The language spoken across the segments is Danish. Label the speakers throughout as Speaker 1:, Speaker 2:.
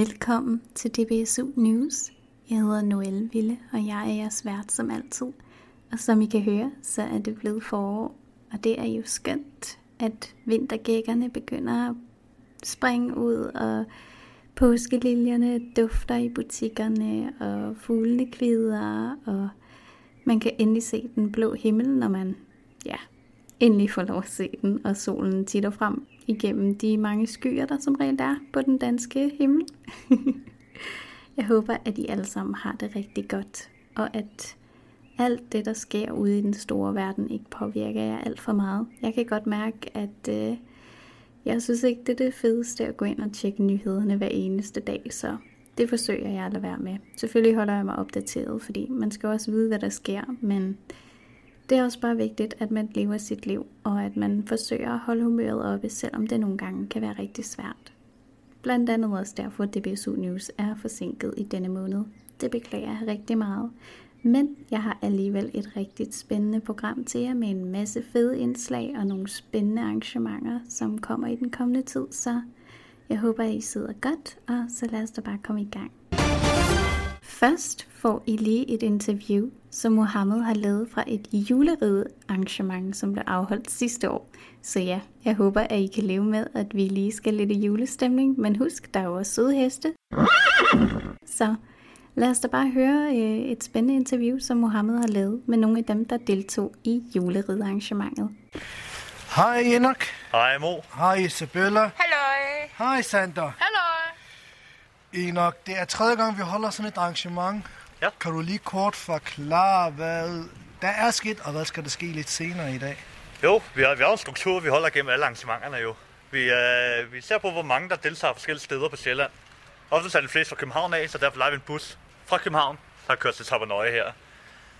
Speaker 1: Velkommen til DBSU News. Jeg hedder Noelle Ville, og jeg er jeres vært som altid. Og som I kan høre, så er det blevet forår, og det er jo skønt, at vintergækkerne begynder at springe ud, og påskeliljerne dufter i butikkerne, og fuglene kvider, og man kan endelig se den blå himmel, når man ja, endelig får lov at se den, og solen titter frem igennem de mange skyer, der som regel er på den danske himmel. Jeg håber, at I alle sammen har det rigtig godt, og at alt det, der sker ude i den store verden, ikke påvirker jer alt for meget. Jeg kan godt mærke, at øh, jeg synes ikke, det er det fedeste at gå ind og tjekke nyhederne hver eneste dag, så det forsøger jeg at lade være med. Selvfølgelig holder jeg mig opdateret, fordi man skal også vide, hvad der sker, men det er også bare vigtigt, at man lever sit liv, og at man forsøger at holde humøret oppe, selvom det nogle gange kan være rigtig svært. Blandt andet også derfor, at DBSU News er forsinket i denne måned. Det beklager jeg rigtig meget. Men jeg har alligevel et rigtig spændende program til jer med en masse fede indslag og nogle spændende arrangementer, som kommer i den kommende tid, så jeg håber, at I sidder godt, og så lad os da bare komme i gang. Først får I lige et interview, som Mohammed har lavet fra et juleride arrangement, som blev afholdt sidste år. Så ja, jeg håber, at I kan leve med, at vi lige skal lidt i julestemning, men husk, der er jo også søde heste. Så lad os da bare høre øh, et spændende interview, som Mohammed har lavet med nogle af dem, der deltog i juleride-arrangementet.
Speaker 2: Hej Enoch.
Speaker 3: Hej Mo.
Speaker 2: Hej Isabella.
Speaker 4: Halløj.
Speaker 2: Hej Sander.
Speaker 4: Halløj.
Speaker 2: Enoch, det er tredje gang, vi holder sådan et arrangement.
Speaker 3: Ja.
Speaker 2: Kan du lige kort forklare, hvad der er sket, og hvad skal der ske lidt senere i dag?
Speaker 3: Jo, vi har, vi har en struktur, vi holder gennem alle arrangementerne jo. Vi, øh, vi ser på, hvor mange der deltager forskellige steder på Sjælland. Ofte er det flest fra København af, så derfor leger vi en bus fra København, der kører til Tabernøje her.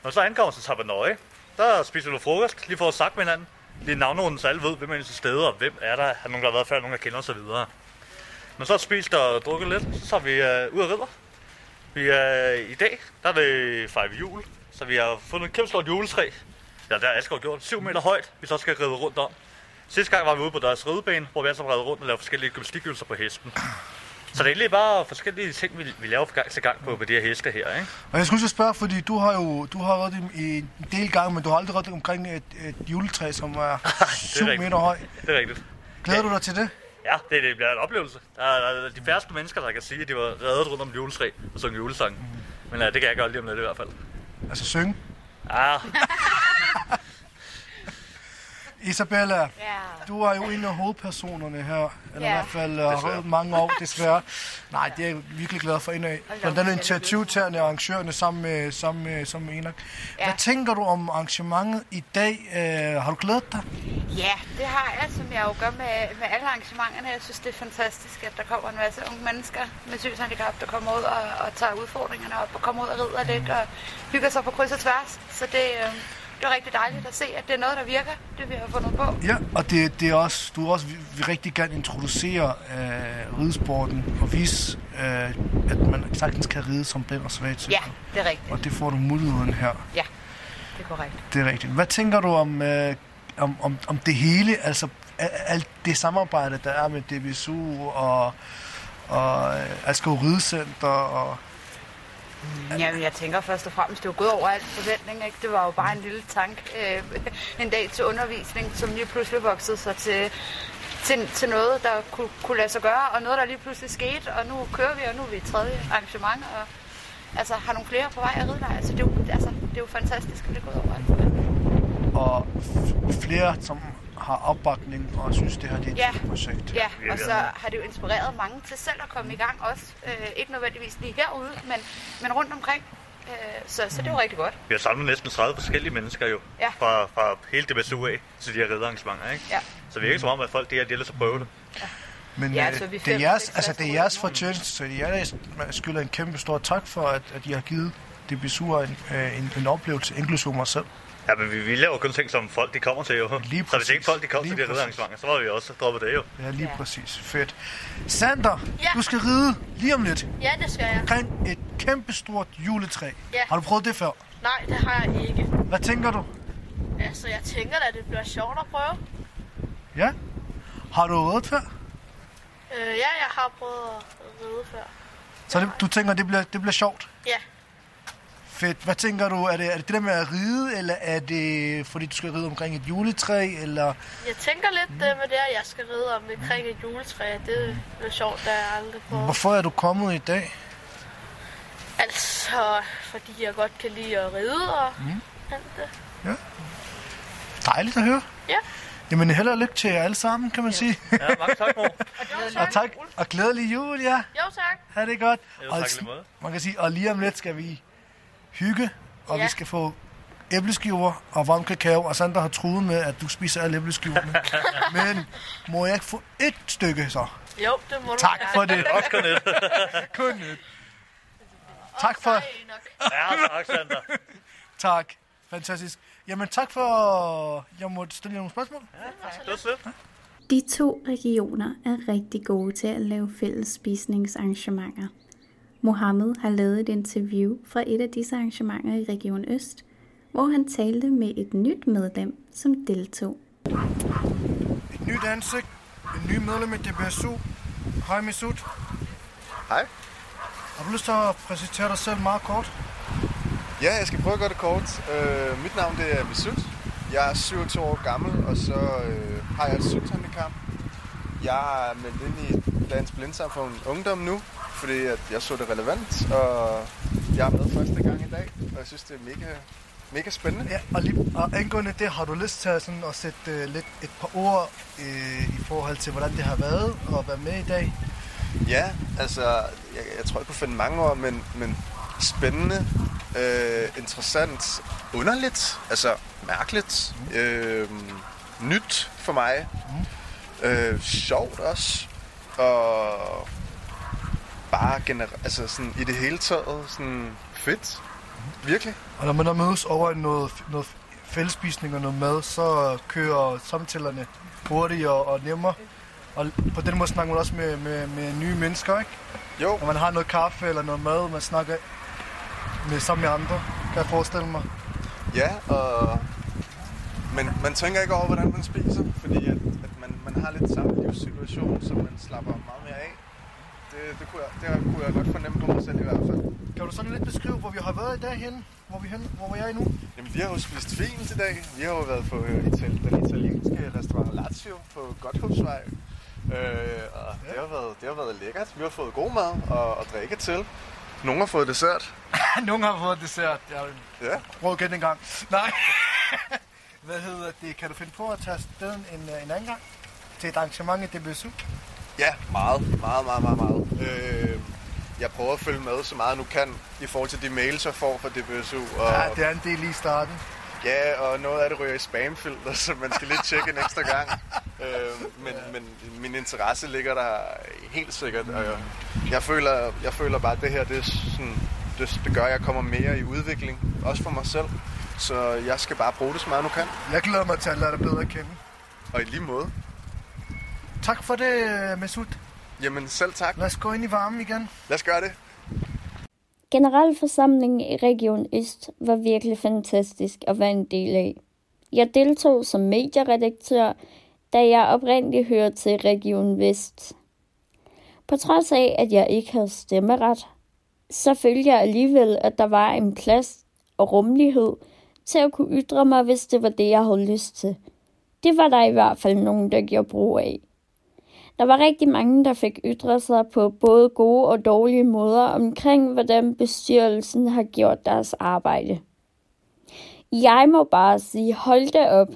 Speaker 3: Når så ankommer til Tabernøje, der spiser du frokost, lige for at snakke med hinanden. Lige navnrunden, så alle ved, hvem er til stede, og hvem er der, er nogen, der har været før, nogen, der kender osv. Når så er spist og drukket lidt, så er vi øh, ud og ridder. Vi er i dag, der er det fejre jul, så vi har fundet et kæmpe stort juletræ. Ja, der er Asger gjort 7 meter højt, vi så skal ride rundt om. Sidste gang var vi ude på deres ridebane, hvor vi altså redde rundt og lavede forskellige gymnastikøvelser på hesten. Så det er egentlig bare forskellige ting, vi, vi laver fra gang til gang på, på de her heste her, ikke?
Speaker 2: Og jeg skulle så spørge, fordi du har jo du har været i en del gange, men du har aldrig været omkring et, et juletræ, som er 7
Speaker 3: rigtigt.
Speaker 2: meter høj.
Speaker 3: Det er rigtigt.
Speaker 2: Glæder du dig til det?
Speaker 3: Ja, det, det bliver en oplevelse. Der er, der er de færreste mennesker, der kan sige, at de var reddet rundt om et juletræ og sunget julesang. Men ja, det kan jeg gøre lige om lidt i hvert fald.
Speaker 2: Altså synge.
Speaker 3: Ah,
Speaker 2: Isabella,
Speaker 4: Ja.
Speaker 2: du er jo en af hovedpersonerne her, eller i
Speaker 4: Ja.
Speaker 2: hvert fald har
Speaker 3: Desværre.
Speaker 2: været mange år, desværre. Nej, det er jeg virkelig glad for en af. Blandt andet
Speaker 4: det er
Speaker 2: initiativtagerne og arrangørerne sammen med, sammen med, sammen med Enoch.
Speaker 4: Ja.
Speaker 2: Hvad tænker du om arrangementet i dag? Uh, har du glædet dig?
Speaker 4: Ja, det har jeg, som jeg jo gør med, med alle arrangementerne. Jeg synes, det er fantastisk, at der kommer en masse unge mennesker med synshandicap, der kommer ud og, og tager udfordringerne op og kommer ud og rider lidt og hygger sig på kryds og tværs. Så det, øh, det er rigtig dejligt at se, at det er noget, der virker, det vi har fundet på.
Speaker 2: Ja, og det, det er også, du også vil, rigtig gerne introducere uh, ridesporten og vise, uh, at man sagtens kan ride som blind og svag til.
Speaker 4: Ja, det er rigtigt.
Speaker 2: Og det får du muligheden her.
Speaker 4: Ja, det er korrekt.
Speaker 2: Det er rigtigt. Hvad tænker du om, øh, om, om, om det hele, altså alt det samarbejde, der er med DBSU og, og Asgaard Asger Ridecenter og...
Speaker 4: Mm, Jamen, jeg tænker først og fremmest, det var gået over alt forventning. Ikke? Det var jo bare en lille tank øh, en dag til undervisning, som lige pludselig voksede sig til, til, til noget, der kunne, kunne lade sig gøre, og noget, der lige pludselig skete, og nu kører vi, og nu er vi i tredje arrangement, og altså, har nogle flere på vej at ride dig. Altså, det, er jo, altså, det er jo fantastisk, at det er gået over alt forventning
Speaker 2: og flere, som har opbakning og synes, det her det er et
Speaker 4: Ja.
Speaker 2: projekt.
Speaker 4: Ja, og så har det jo inspireret mange til selv at komme i gang også. Øh, ikke nødvendigvis lige herude, men, men rundt omkring. Øh, så, så det er jo rigtig godt.
Speaker 3: vi har samlet næsten 30 forskellige mennesker jo.
Speaker 4: Ja.
Speaker 3: Fra, fra hele DBSU af til de her ridearrangementer, ikke?
Speaker 4: Ja.
Speaker 3: Så det virker som om, at folk de her, de har lyst til at prøve det.
Speaker 2: Men
Speaker 4: Ja,
Speaker 2: øh,
Speaker 4: så er vi
Speaker 2: det er jeres, altså, det er jeres fortjeneste, så det er jeres, man skylder en kæmpe stor tak for, at, at I har givet DBSU en, øh, en, en oplevelse, inklusive mig selv.
Speaker 3: Ja, men vi, vi laver kun ting, som folk de kommer til jo.
Speaker 2: Lige
Speaker 3: så hvis ikke
Speaker 2: præcis.
Speaker 3: folk de kom
Speaker 2: Lige
Speaker 3: til de her
Speaker 2: præcis.
Speaker 3: så var vi også droppet det jo.
Speaker 2: Ja, lige
Speaker 4: Ja.
Speaker 2: præcis. Fedt. Sander,
Speaker 5: Ja.
Speaker 2: du skal ride lige om lidt
Speaker 5: Ja, det skal jeg.
Speaker 2: omkring et kæmpestort juletræ.
Speaker 5: Ja.
Speaker 2: Har du prøvet det før?
Speaker 5: Nej, det har jeg ikke.
Speaker 2: Hvad tænker du?
Speaker 5: Altså, jeg tænker da, at det bliver sjovt at prøve.
Speaker 2: Ja? Har du ridet før?
Speaker 5: Øh, ja, jeg har prøvet at ride før.
Speaker 2: Så det, du tænker, det bliver, det bliver sjovt?
Speaker 5: Ja.
Speaker 2: Fedt. Hvad tænker du? Er det, er det det der med at ride, eller er det fordi du skal ride omkring et juletræ, eller...
Speaker 5: Jeg tænker lidt det med det, at jeg skal ride om omkring et juletræ. Det er sjovt, da jeg aldrig på.
Speaker 2: Hvorfor er du kommet i dag?
Speaker 5: Altså, fordi jeg godt kan lide at ride og mm. alt det.
Speaker 2: Dejligt at høre.
Speaker 5: Ja.
Speaker 2: Jamen, held og lykke til jer alle sammen, kan man sige.
Speaker 3: Ja, mange tak, mor.
Speaker 2: og tak, og glædelig jul, ja.
Speaker 5: Jo, tak.
Speaker 2: Ha' det godt.
Speaker 3: Jo,
Speaker 2: og,
Speaker 3: tak måde.
Speaker 2: man kan sige, og lige om lidt skal vi hygge, og
Speaker 5: Ja.
Speaker 2: vi skal få æbleskiver og varm kakao, og Sandra har truet med, at du spiser alle æbleskiverne. Men må jeg ikke få et stykke så?
Speaker 5: Jo, det må du
Speaker 2: Tak for det.
Speaker 3: Også kun et.
Speaker 2: Kun et. Tak for.
Speaker 3: Ja, tak, Sander.
Speaker 2: tak. Fantastisk. Jamen tak for, jeg måtte stille nogle spørgsmål.
Speaker 3: Det var sødt.
Speaker 1: De to regioner er rigtig gode til at lave fælles spisningsarrangementer. Mohammed har lavet et interview fra et af disse arrangementer i Region Øst, hvor han talte med et nyt medlem, som deltog.
Speaker 2: Et nyt ansigt, en ny medlem i DBSU. Hej Misut.
Speaker 6: Hej.
Speaker 2: Har du lyst til at præsentere dig selv meget kort?
Speaker 6: Ja, jeg skal prøve at gøre det kort. Øh, mit navn det er Misut. Jeg er 27 år gammel, og så øh, har jeg et synshandicap. Jeg er meldt ind i Dansk Blindsamfund Ungdom nu, fordi at jeg så det relevant, og jeg er med første gang i dag, og jeg synes, det er mega, mega spændende.
Speaker 2: Ja, og, lige, og angående det, har du lyst til at, sådan, at sætte uh, lidt et par ord uh, i forhold til, hvordan det har været at være med i dag?
Speaker 6: Ja, altså, jeg, jeg tror, jeg kunne finde mange ord, men, men spændende, øh, interessant, underligt, altså mærkeligt, øh, nyt for mig, øh, sjovt også, og bare gener- altså sådan i det hele taget sådan fedt, virkelig.
Speaker 2: Og når man er mødes over noget, noget fællespisning og noget mad, så kører samtalerne hurtigere og nemmere. Og på den måde snakker man også med, med, med nye mennesker, ikke?
Speaker 6: Jo,
Speaker 2: Når man har noget kaffe eller noget mad, man snakker med sammen med andre, kan jeg forestille mig.
Speaker 6: Ja, og... Men man tænker ikke over, hvordan man spiser, fordi at, at man, man har lidt samme livssituation, som man slapper meget mere af. Det, det, kunne jeg, det kunne jeg godt fornemme på mig selv i hvert fald.
Speaker 2: Kan du sådan lidt beskrive, hvor vi har været i dag henne? Hvor vi henne? Hvor er jeg nu?
Speaker 6: Jamen, vi har jo spist fint i dag. Vi har jo været på øh, Ital- den italienske restaurant Lazio på Godthåbsvej. Øh, og det har, været, det har været lækkert. Vi har fået god mad og, og drikke til. Nogle har fået dessert.
Speaker 2: Nogen har fået dessert. Jeg
Speaker 6: Ja.
Speaker 2: prøv igen en gang. Nej. Hvad hedder det? Kan du finde på at tage afsted en, øh, en anden gang? Til et arrangement i DBSU?
Speaker 6: Ja, meget, meget, meget, meget, meget. Øh, jeg prøver at følge med så meget nu kan i forhold til de mails, jeg får fra DBSU. Og,
Speaker 2: Ja, det er en del i starten.
Speaker 6: Ja, og noget af det ryger i spamfilter, så man skal lidt tjekke en ekstra gang. Øh, men, men min interesse ligger der helt sikkert, og jeg, jeg, føler, jeg føler bare, at det her det, sådan, det, det gør, at jeg kommer mere i udvikling, også for mig selv. Så jeg skal bare bruge det så meget, nu kan.
Speaker 2: Jeg glæder mig til at lære dig bedre at kende.
Speaker 6: Og i lige måde.
Speaker 2: Tak for det, Mesut.
Speaker 6: Jamen selv tak.
Speaker 2: Lad os gå ind i varmen igen.
Speaker 6: Lad os gøre det.
Speaker 7: Generalforsamlingen i Region Øst var virkelig fantastisk at være en del af. Jeg deltog som medieredaktør, da jeg oprindeligt hørte til Region Vest. På trods af, at jeg ikke havde stemmeret, så følte jeg alligevel, at der var en plads og rummelighed til at kunne ytre mig, hvis det var det, jeg havde lyst til. Det var der i hvert fald nogen, der gjorde brug af. Der var rigtig mange, der fik ytret sig på både gode og dårlige måder omkring, hvordan bestyrelsen har gjort deres arbejde. Jeg må bare sige, hold da op.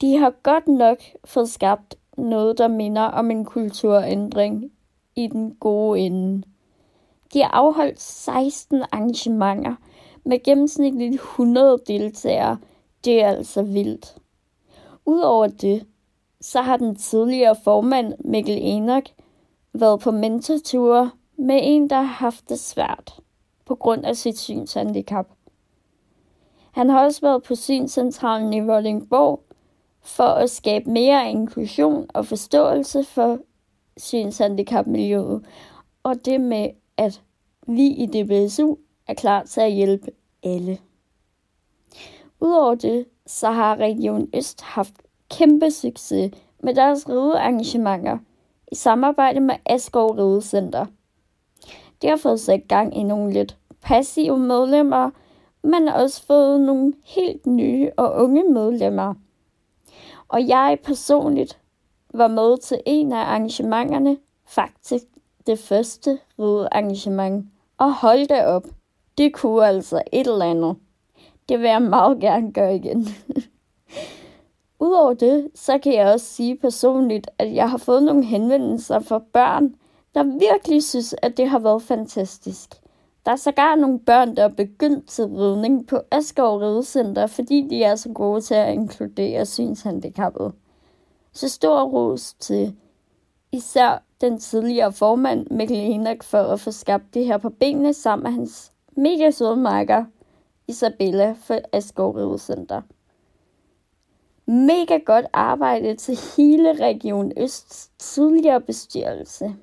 Speaker 7: De har godt nok fået skabt noget, der minder om en kulturændring i den gode ende. De har afholdt 16 arrangementer med gennemsnitligt 100 deltagere. Det er altså vildt. Udover det, så har den tidligere formand Mikkel Enok været på mentorture med en, der har haft det svært på grund af sit synshandicap. Han har også været på synscentralen i Vordingborg for at skabe mere inklusion og forståelse for synshandicapmiljøet, og det med, at vi i DBSU er klar til at hjælpe alle. Udover det, så har Region Øst haft kæmpe succes med deres ridearrangementer i samarbejde med Askov Ridecenter. De har fået sat gang i nogle lidt passive medlemmer, men også fået nogle helt nye og unge medlemmer. Og jeg personligt var med til en af arrangementerne, faktisk det første ridearrangement. Og hold da op, det kunne altså et eller andet. Det vil jeg meget gerne gøre igen. Udover det, så kan jeg også sige personligt, at jeg har fået nogle henvendelser fra børn, der virkelig synes, at det har været fantastisk. Der er sågar nogle børn, der er begyndt til ridning på Asgaard Ridecenter, fordi de er så gode til at inkludere synshandicappede. Så stor ros til især den tidligere formand Mikkel Enak for at få skabt det her på benene sammen med hans mega søde marker Isabella for Asgaard Ridecenter. Mega godt arbejde til hele Region Østs tidligere bestyrelse.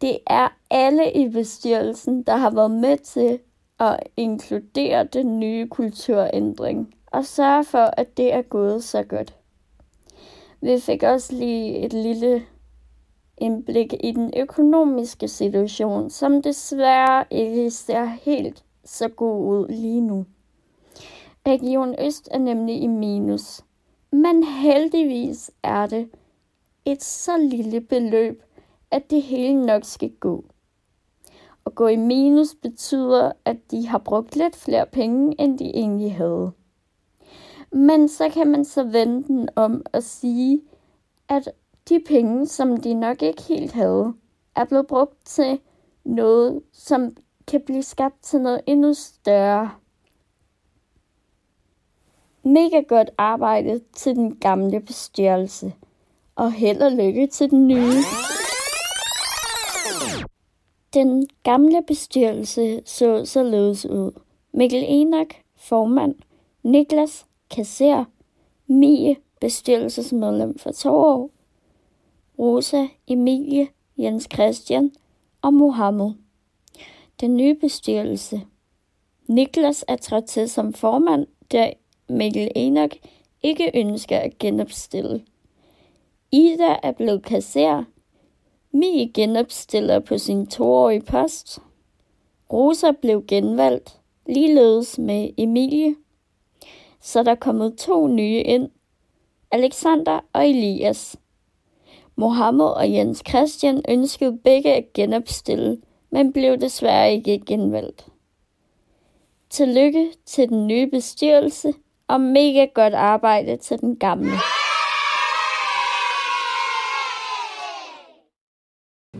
Speaker 7: Det er alle i bestyrelsen, der har været med til at inkludere den nye kulturændring og sørge for, at det er gået så godt. Vi fik også lige et lille indblik i den økonomiske situation, som desværre ikke ser helt så god ud lige nu. Region Øst er nemlig i minus, men heldigvis er det et så lille beløb, at det hele nok skal gå. At gå i minus betyder, at de har brugt lidt flere penge, end de egentlig havde. Men så kan man så vende den om og sige, at de penge, som de nok ikke helt havde, er blevet brugt til noget, som kan blive skabt til noget endnu større. Mega godt arbejde til den gamle bestyrelse, og held og lykke til den nye. Den gamle bestyrelse så således ud. Mikkel Enak, formand, Niklas, kasser, Mie, bestyrelsesmedlem for to år, Rosa, Emilie, Jens Christian og Mohammed. Den nye bestyrelse. Niklas er trådt til som formand, da Mikkel Enak ikke ønsker at genopstille. Ida er blevet kasser, Mie genopstiller på sin toårige post. Rosa blev genvalgt, ligeledes med Emilie. Så der er kommet to nye ind, Alexander og Elias. Mohammed og Jens Christian ønskede begge at genopstille, men blev desværre ikke genvalgt. Tillykke til den nye bestyrelse og mega godt arbejde til den gamle.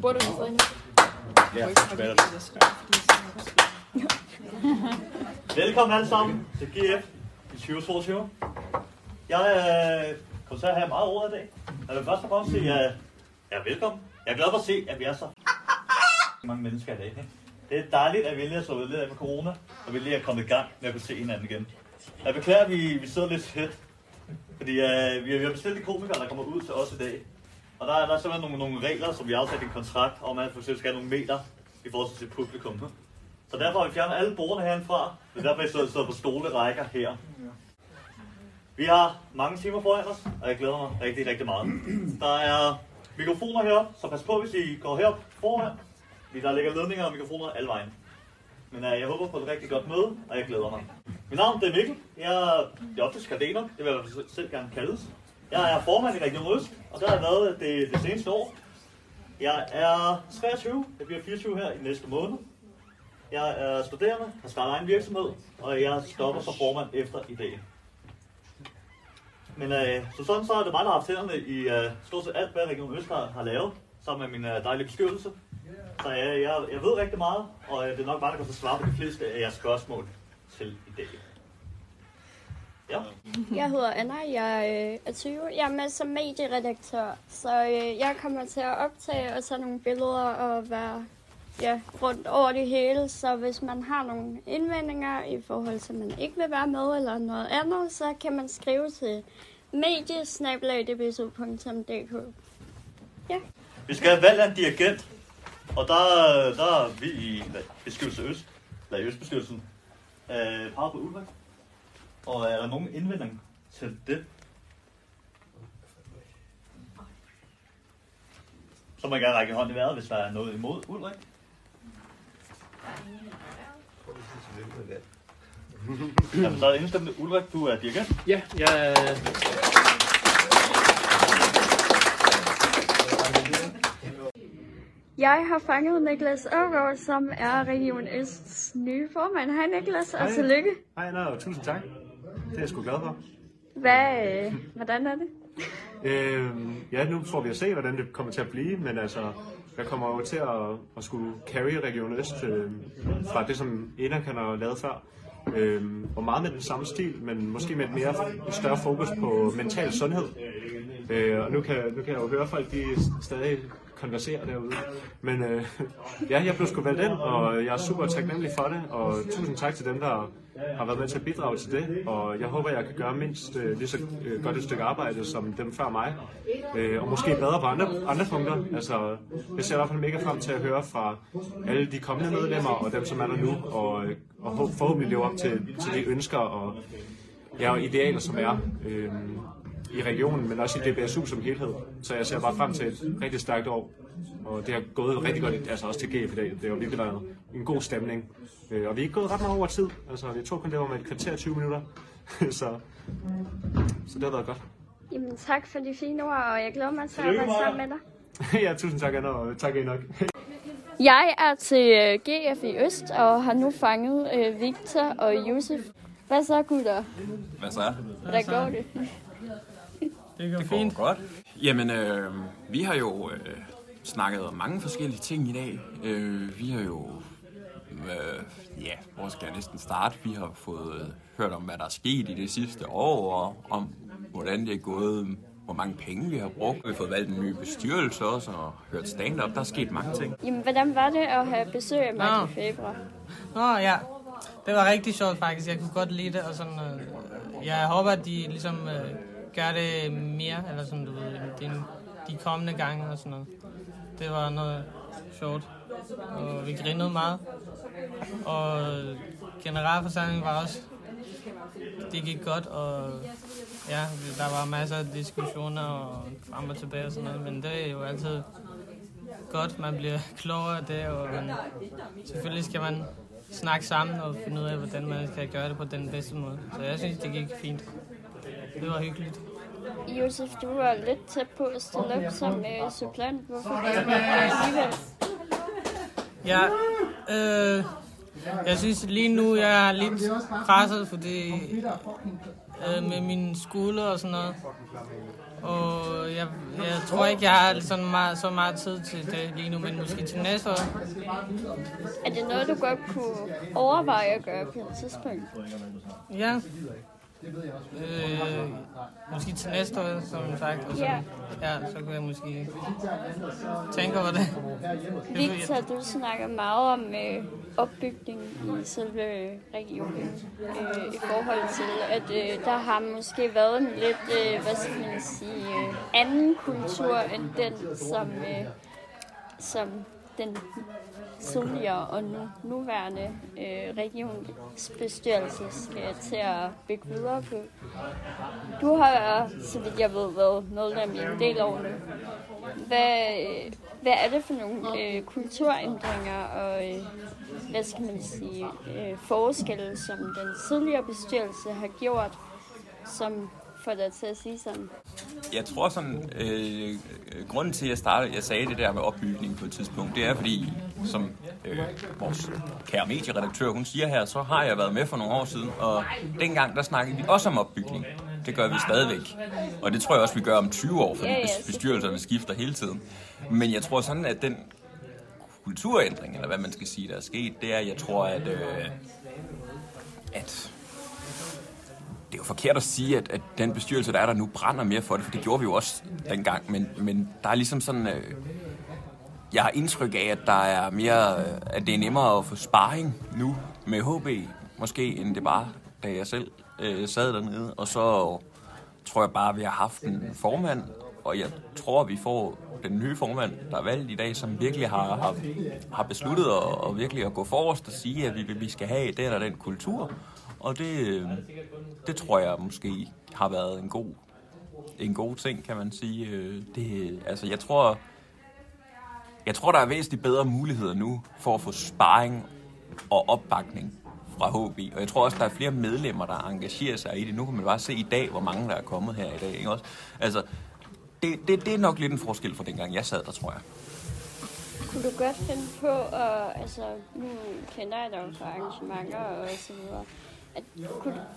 Speaker 8: Bor du i
Speaker 3: Ja, Velkommen alle sammen til GF i 2022. Jeg øh, kommer til at have meget ord i dag. Jeg vil først og fremmest sige, at jeg er velkommen. Jeg er glad for at se, at vi er så mange mennesker i dag. Ikke? Det er dejligt, at vi lige har slået lidt af med corona, og vi lige er kommet i gang med at kunne se hinanden igen. Jeg beklager, at vi, vi sidder lidt tæt, fordi uh, vi, vi har bestilt de komikere, der kommer ud til os i dag. Og der er, der er simpelthen nogle, nogle regler, som vi har aftalt i en kontrakt, om at for eksempel skal have nogle meter i forhold til publikum. Så derfor har vi fjernet alle bordene herfra. Det derfor, er vi stået på stolerækker her. Vi har mange timer foran os, og jeg glæder mig rigtig, rigtig meget. Der er mikrofoner heroppe, så pas på, hvis I går herop foran. Fordi der ligger ledninger og mikrofoner alle vejen. Men uh, jeg håber på et rigtig godt møde, og jeg glæder mig. Mit navn det er Mikkel. Jeg er det oftest kardener, det vil jeg selv gerne kaldes. Jeg er formand i Region Øst, og der har jeg været det, det seneste år. Jeg er 23, jeg bliver 24 her i næste måned. Jeg er studerende, har startet egen virksomhed, og jeg stopper som formand efter i dag. Men øh, så sådan så er det mig, der har haft hænderne i øh, stort set alt, hvad Region Øst har, har lavet, sammen med min øh, dejlige beskyttelse. Så jeg, jeg, jeg ved rigtig meget, og øh, det er nok bare, der kan få svare på de fleste af jeres spørgsmål til i dag. Ja.
Speaker 9: Jeg hedder Anna, jeg øh, er 20. Jeg er med som medieredaktør, så øh, jeg kommer til at optage og tage nogle billeder og være ja, rundt over det hele. Så hvis man har nogle indvendinger i forhold til, at man ikke vil være med eller noget andet, så kan man skrive til mediesnablag.dbsu.dk Ja.
Speaker 3: Vi skal have valgt en dirigent, og der, der er vi i bestyrelse Øst, eller i Østbestyrelsen, øh, peger på Ulrik. Og er der nogen indvending til det? Så må jeg gerne række hånden i vejret, hvis der er noget imod Ulrik. Jamen, så er indstemt Ulrik, du er dirigent.
Speaker 10: Ja, jeg...
Speaker 7: Jeg har fanget Niklas Aargaard, som er Region Østs nye formand. Hej Niklas, og
Speaker 11: Hej.
Speaker 7: tillykke.
Speaker 11: Hej Anna, og tusind tak. Det er jeg sgu glad for.
Speaker 7: Hvad, øh, hvordan er det?
Speaker 11: Øhm, ja, nu får vi at se, hvordan det kommer til at blive, men altså, jeg kommer jo til at, at skulle carry Region Øst øh, fra det, som Enakan har lavet før. Øhm, og meget med den samme stil, men måske med et mere et større fokus på mental sundhed. Øh, og nu kan, nu kan jeg jo høre folk, de stadig konversere derude. Men øh, ja, jeg blev sgu valgt ind, og jeg er super taknemmelig for det, og tusind tak til dem, der har været med til at bidrage til det, og jeg håber, jeg kan gøre mindst øh, lige så øh, godt et stykke arbejde som dem før mig, øh, og måske bedre på andre, andre punkter. Altså, jeg ser i hvert fald mega frem til at høre fra alle de kommende medlemmer, og dem, som er der nu, og, øh, og forhåbentlig leve op til, til de ønsker og, ja, og idealer, som er øh, i regionen, men også i DBSU som helhed. Så jeg ser bare frem til et rigtig stærkt år. Og det har gået rigtig godt, altså også til GF i dag. Det har jo virkelig været en god stemning. Øh, Og vi er ikke gået ret meget over tid. Altså, jeg tror kun, det var med et kvarter 20 minutter. så, så det har været godt.
Speaker 7: Jamen tak for de fine ord, og jeg glæder mig til at arbejde sammen med dig.
Speaker 11: ja, tusind tak, Anna, og tak Enoch.
Speaker 12: Jeg er til øh, GF i Øst og har nu fanget øh, Victor og Josef. Hvad så, gutter?
Speaker 13: Hvad så?
Speaker 12: Hvordan går det?
Speaker 13: Det går, det går godt. Jamen, øh, vi har jo øh, snakket om mange forskellige ting i dag. Øh, vi har jo, øh, ja, hvor skal jeg næsten starte? Vi har fået øh, hørt om, hvad der er sket i det sidste år, og om hvordan det er gået, hvor mange penge vi har brugt. Vi har fået valgt en ny bestyrelse også, og hørt stand-up. Der er sket mange ting.
Speaker 7: Jamen, hvordan var det at have besøg af Michael
Speaker 14: Nå.
Speaker 7: Fabre?
Speaker 14: Nå ja, det var rigtig sjovt faktisk. Jeg kunne godt lide det, og sådan, øh, jeg håber, at de ligesom øh, gøre det mere, eller sådan, du ved, din, de kommende gange og sådan noget. Det var noget sjovt, og vi grinede meget. Og generalforsamlingen var også, det gik godt, og ja, der var masser af diskussioner og frem og tilbage og sådan noget, men det er jo altid godt, man bliver klogere af det, og man, selvfølgelig skal man snakke sammen og finde ud af, hvordan man kan gøre det på den bedste måde. Så jeg synes, det gik fint. Det var hyggeligt.
Speaker 7: Josef, du var lidt tæt på at stille op som øh, supplant. Hvorfor det alligevel?
Speaker 14: Ja, øh, jeg synes lige nu, jeg er lidt presset, fordi øh, med min skole og sådan noget. Og jeg, jeg tror ikke, jeg har sådan meget, så meget tid til det lige nu, men måske til næste år.
Speaker 7: Er det noget, du godt kunne overveje at gøre på et tidspunkt?
Speaker 14: Ja. Øh, måske til næste år, som sagt. Og så,
Speaker 7: Ja.
Speaker 14: ja, så kunne jeg måske tænke over det.
Speaker 7: Victor, du snakker meget om øh, opbygning i selve regionen øh, i forhold til, at øh, der har måske været en lidt, øh, hvad skal man sige, øh, anden kultur end den, som, øh, som den tidligere og nu, nuværende øh, regionsbestyrelse skal til at bygge videre på. Du har, så vidt jeg ved, været medlem i en del år nu. Hvad, øh, hvad er det for nogle øh, kulturændringer og, øh, hvad skal man sige, øh, forskelle, som den tidligere bestyrelse har gjort, som får dig til at sige sådan?
Speaker 13: Jeg tror sådan, øh, grunden til, at jeg, startede, jeg sagde det der med opbygning på et tidspunkt, det er fordi, som øh, vores kære medieredaktør, hun siger her, så har jeg været med for nogle år siden, og dengang der snakkede vi også om opbygning. Det gør vi stadigvæk. Og det tror jeg også, vi gør om 20 år, fordi
Speaker 7: Ja, ja,
Speaker 13: bes- bestyrelserne skifter hele tiden. Men jeg tror sådan, at den kulturændring, eller hvad man skal sige, der er sket, det er, jeg tror, at, øh, at det er jo forkert at sige, at, at den bestyrelse, der er der nu, brænder mere for det, for det gjorde vi jo også dengang. Men, men der er ligesom sådan... Øh, jeg har indtryk af, at der er mere, øh, at det er nemmere at få sparring nu med HB, måske, end det bare, da jeg selv øh, sad dernede. Og så tror jeg bare, at vi har haft en formand, og jeg tror, at vi får den nye formand, der er valgt i dag, som virkelig har, har, har besluttet at, og virkelig at gå forrest og sige, at vi, vi skal have den og den kultur. Og det, øh, det tror jeg måske har været en god, en god ting, kan man sige. Øh, det, altså, jeg tror, jeg tror, der er væsentligt bedre muligheder nu for at få sparring og opbakning fra HB. Og jeg tror også, der er flere medlemmer, der engagerer sig i det. Nu kan man bare se i dag, hvor mange der er kommet her i dag. Ikke også? Altså, det, det, det er nok lidt en forskel fra dengang jeg sad der, tror jeg.
Speaker 7: Kunne du godt finde på, at, altså nu kender jeg dig jo fra arrangementer og så videre, at,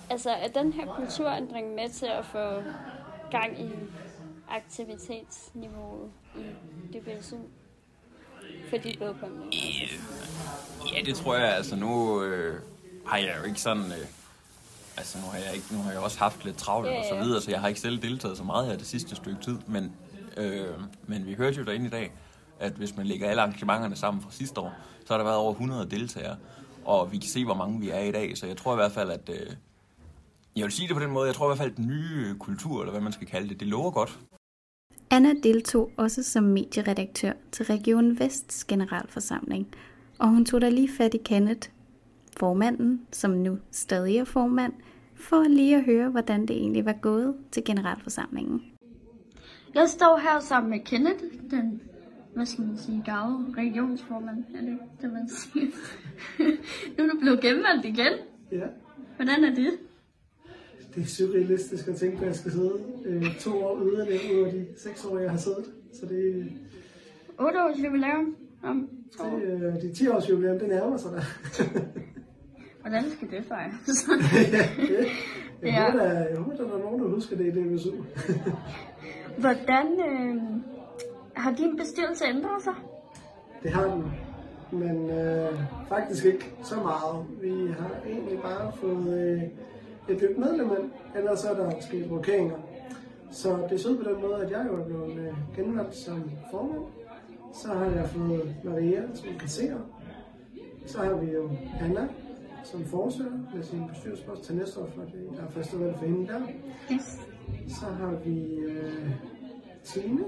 Speaker 7: altså, er den her kulturændring med til at få gang i aktivitetsniveauet i DBSU? For dit vedkommende?
Speaker 13: Ja, det tror jeg. Altså nu øh, har jeg jo ikke sådan... Øh, altså nu har jeg, ikke, nu har jeg også haft lidt travlt
Speaker 7: Ja,
Speaker 13: og så
Speaker 7: ja.
Speaker 13: videre, så jeg har ikke selv deltaget så meget her det sidste stykke tid. Men, øh, men vi hørte jo derinde i dag, at hvis man lægger alle arrangementerne sammen fra sidste år, så har der været over 100 deltagere. Og vi kan se, hvor mange vi er i dag, så jeg tror i hvert fald, at... Øh, jeg vil sige det på den måde, jeg tror i hvert fald, at den nye kultur, eller hvad man skal kalde det, det lover godt.
Speaker 1: Anna deltog også som medieredaktør til Region Vests generalforsamling, og hun tog da lige fat i Kenneth, formanden, som nu stadig er formand, for lige at høre, hvordan det egentlig var gået til generalforsamlingen.
Speaker 7: Jeg står her sammen med Kenneth, den, hvad skal man sige, gave regionsformand, er det det, man siger? nu er du blevet genvalgt igen.
Speaker 8: Ja,
Speaker 7: Hvordan er det?
Speaker 8: det er surrealistisk at tænke på, at jeg skal sidde øh, to år yderligere ud af de seks år, jeg har siddet. Så det,
Speaker 7: 8 års jubilæum om to år.
Speaker 8: det, øh, de 10 års jubilæum, det nærmer sig der.
Speaker 7: Hvordan skal det fejres?
Speaker 8: ja, det, jeg,
Speaker 7: Ja.
Speaker 8: håber, der, jeg håber, der er nogen, der husker det i DVSU.
Speaker 7: Hvordan øh, har din bestyrelse ændret sig?
Speaker 8: Det har den, men øh, faktisk ikke så meget. Vi har egentlig bare fået øh, et nyt medlem ind, ellers er der sket rokeringer. Så det er på den måde, at jeg jo er blevet øh, genvalgt som formand. Så har jeg fået Maria som kasserer. Så har vi jo Anna som forsøger med sin bestyrelsespost til næste år, for det der er festival for hende der.
Speaker 7: Yes.
Speaker 8: Så har vi øh, Tine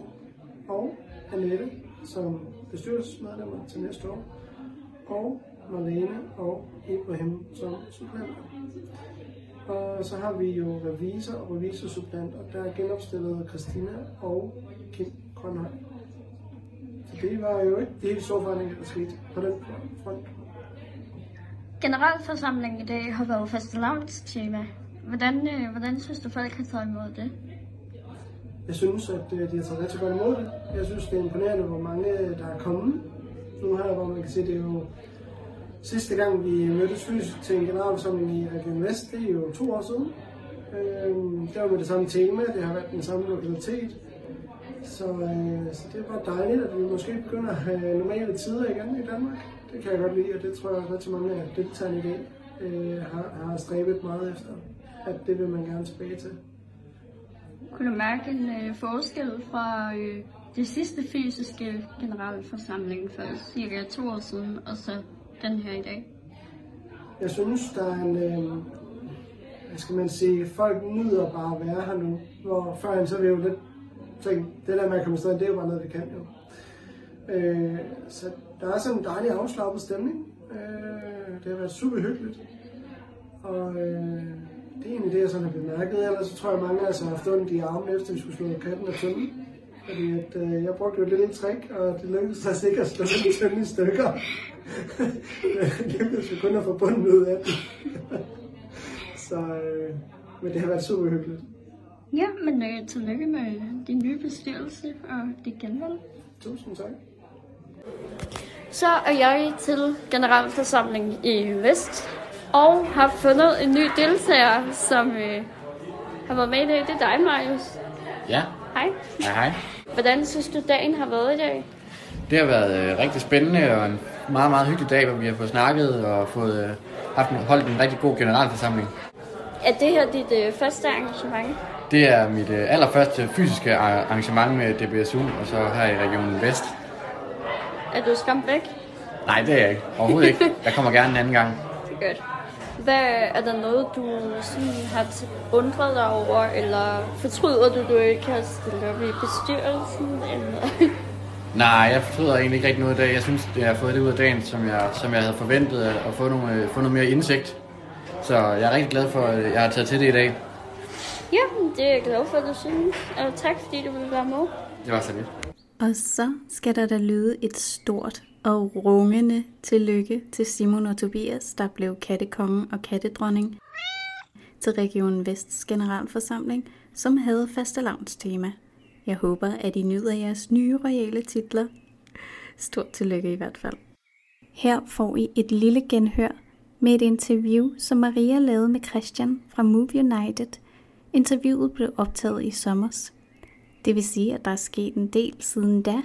Speaker 8: og Annette som bestyrelsesmedlemmer til næste år. Og Marlene og Ibrahim som supplanter. Og så har vi jo revisor og revisorsupplanter, og der er genopstillet Christina og Kim Grønhøj. Så det var jo ikke de helt store forandringer, der skete på den front.
Speaker 7: Generalforsamlingen i dag har været fastelavnstema. Hvordan, øh, hvordan synes du, folk har taget imod det?
Speaker 8: Jeg synes, at øh, de har taget rigtig godt imod det. Jeg synes, det er imponerende, hvor mange øh, der er kommet. Nu her, hvor man kan se, det er jo sidste gang, vi mødtes fysisk til en generalforsamling i Region Vest, det er jo to år siden. Øhm, det var med det samme tema, det har været den samme lokalitet. Så, øh, så det er bare dejligt, at vi måske begynder at have normale tider igen i Danmark. Det kan jeg godt lide, og det tror jeg rigtig mange af deltagerne i dag øh, har, har stræbet meget efter. At det vil man gerne tilbage til.
Speaker 7: Kunne du mærke en øh, forskel fra øh, det sidste fysiske generalforsamling for cirka to år siden, og så den her i dag?
Speaker 8: Jeg synes, der er en, øh, hvad skal man sige, folk nyder bare at være her nu. Hvor førhen så vi jo lidt tænkt, det der med at komme afsted, det er jo bare noget, vi kan jo. Øh, så der er sådan en dejlig afslappet stemning. Øh, det har været super hyggeligt. Og øh, det er egentlig det, jeg sådan har bemærket. Ellers så tror jeg, mange af os har haft ondt i armen, efter vi skulle slå katten af tønden. Fordi at, øh, jeg brugte jo et lille trick, og det lykkedes os ikke at slå den tønde i stykker. det lykkedes jo kun at få bunden ud af den. så, øh, men det har været super hyggeligt.
Speaker 7: Ja, men øh, tillykke med din nye bestyrelse og dit genvalg.
Speaker 8: Tusind tak.
Speaker 7: Så er jeg til generalforsamlingen i Vest, og har fundet en ny deltager, som øh, har været med i dag. Det er dig, Marius.
Speaker 15: Ja,
Speaker 7: Hej.
Speaker 15: hej hej.
Speaker 7: Hvordan synes du, dagen har været i dag?
Speaker 15: Det har været øh, rigtig spændende og en meget, meget hyggelig dag, hvor vi har fået snakket og fået øh, haft en, holdt en rigtig god generalforsamling.
Speaker 7: Er det her dit øh, første arrangement?
Speaker 15: Det er mit øh, allerførste fysiske ar- arrangement med DBSU, og så her i Regionen Vest.
Speaker 7: Er du skræmt væk?
Speaker 15: Nej, det er jeg ikke. Overhovedet ikke. Jeg kommer gerne en anden gang.
Speaker 7: Det er godt. Hvad er der noget, du sådan har undret dig over, eller fortryder du, du ikke har stillet op i bestyrelsen? Eller?
Speaker 15: Nej, jeg fortryder egentlig ikke rigtig noget i dag. Jeg synes, det har fået det ud af dagen, som jeg, som jeg havde forventet, at få, nogle, øh, få noget mere indsigt. Så jeg er rigtig glad for, at jeg har taget til det i dag.
Speaker 7: Ja, det er jeg glad for, at du synes. Og tak, fordi du ville være med.
Speaker 15: Det var så lidt.
Speaker 1: Og så skal der da lyde et stort og rungende tillykke til Simon og Tobias, der blev kattekongen og kattedronning til Region Vests generalforsamling, som havde fastelavnstema. Jeg håber, at I nyder jeres nye royale titler. Stort tillykke i hvert fald. Her får I et lille genhør med et interview, som Maria lavede med Christian fra Move United. Interviewet blev optaget i sommers. Det vil sige, at der er sket en del siden da.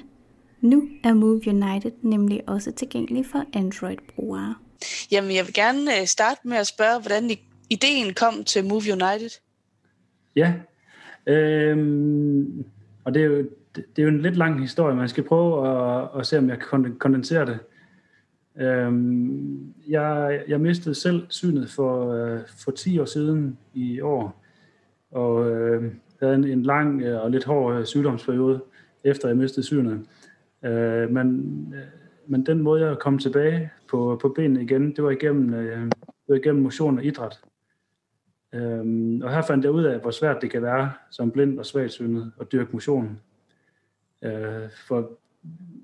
Speaker 1: Nu er Move United nemlig også tilgængelig for Android-brugere.
Speaker 16: Jamen, jeg vil gerne øh, starte med at spørge, hvordan ideen kom til Move United.
Speaker 17: Ja, øhm, og det er, jo, det er jo en lidt lang historie. Man skal prøve at, at se, om jeg kan kondensere det. Øhm, jeg, jeg mistede selv synet for, øh, for 10 år siden i år, og øh, havde en, en lang øh, og lidt hård sygdomsperiode, efter jeg mistede synet. Øh, men, øh, men den måde, jeg kom tilbage på, på benene igen, det var igennem, øh, det var igennem motion og idræt. Øhm, og her fandt jeg ud af, hvor svært det kan være som blind og svagsynet at dyrke motion. Øh, for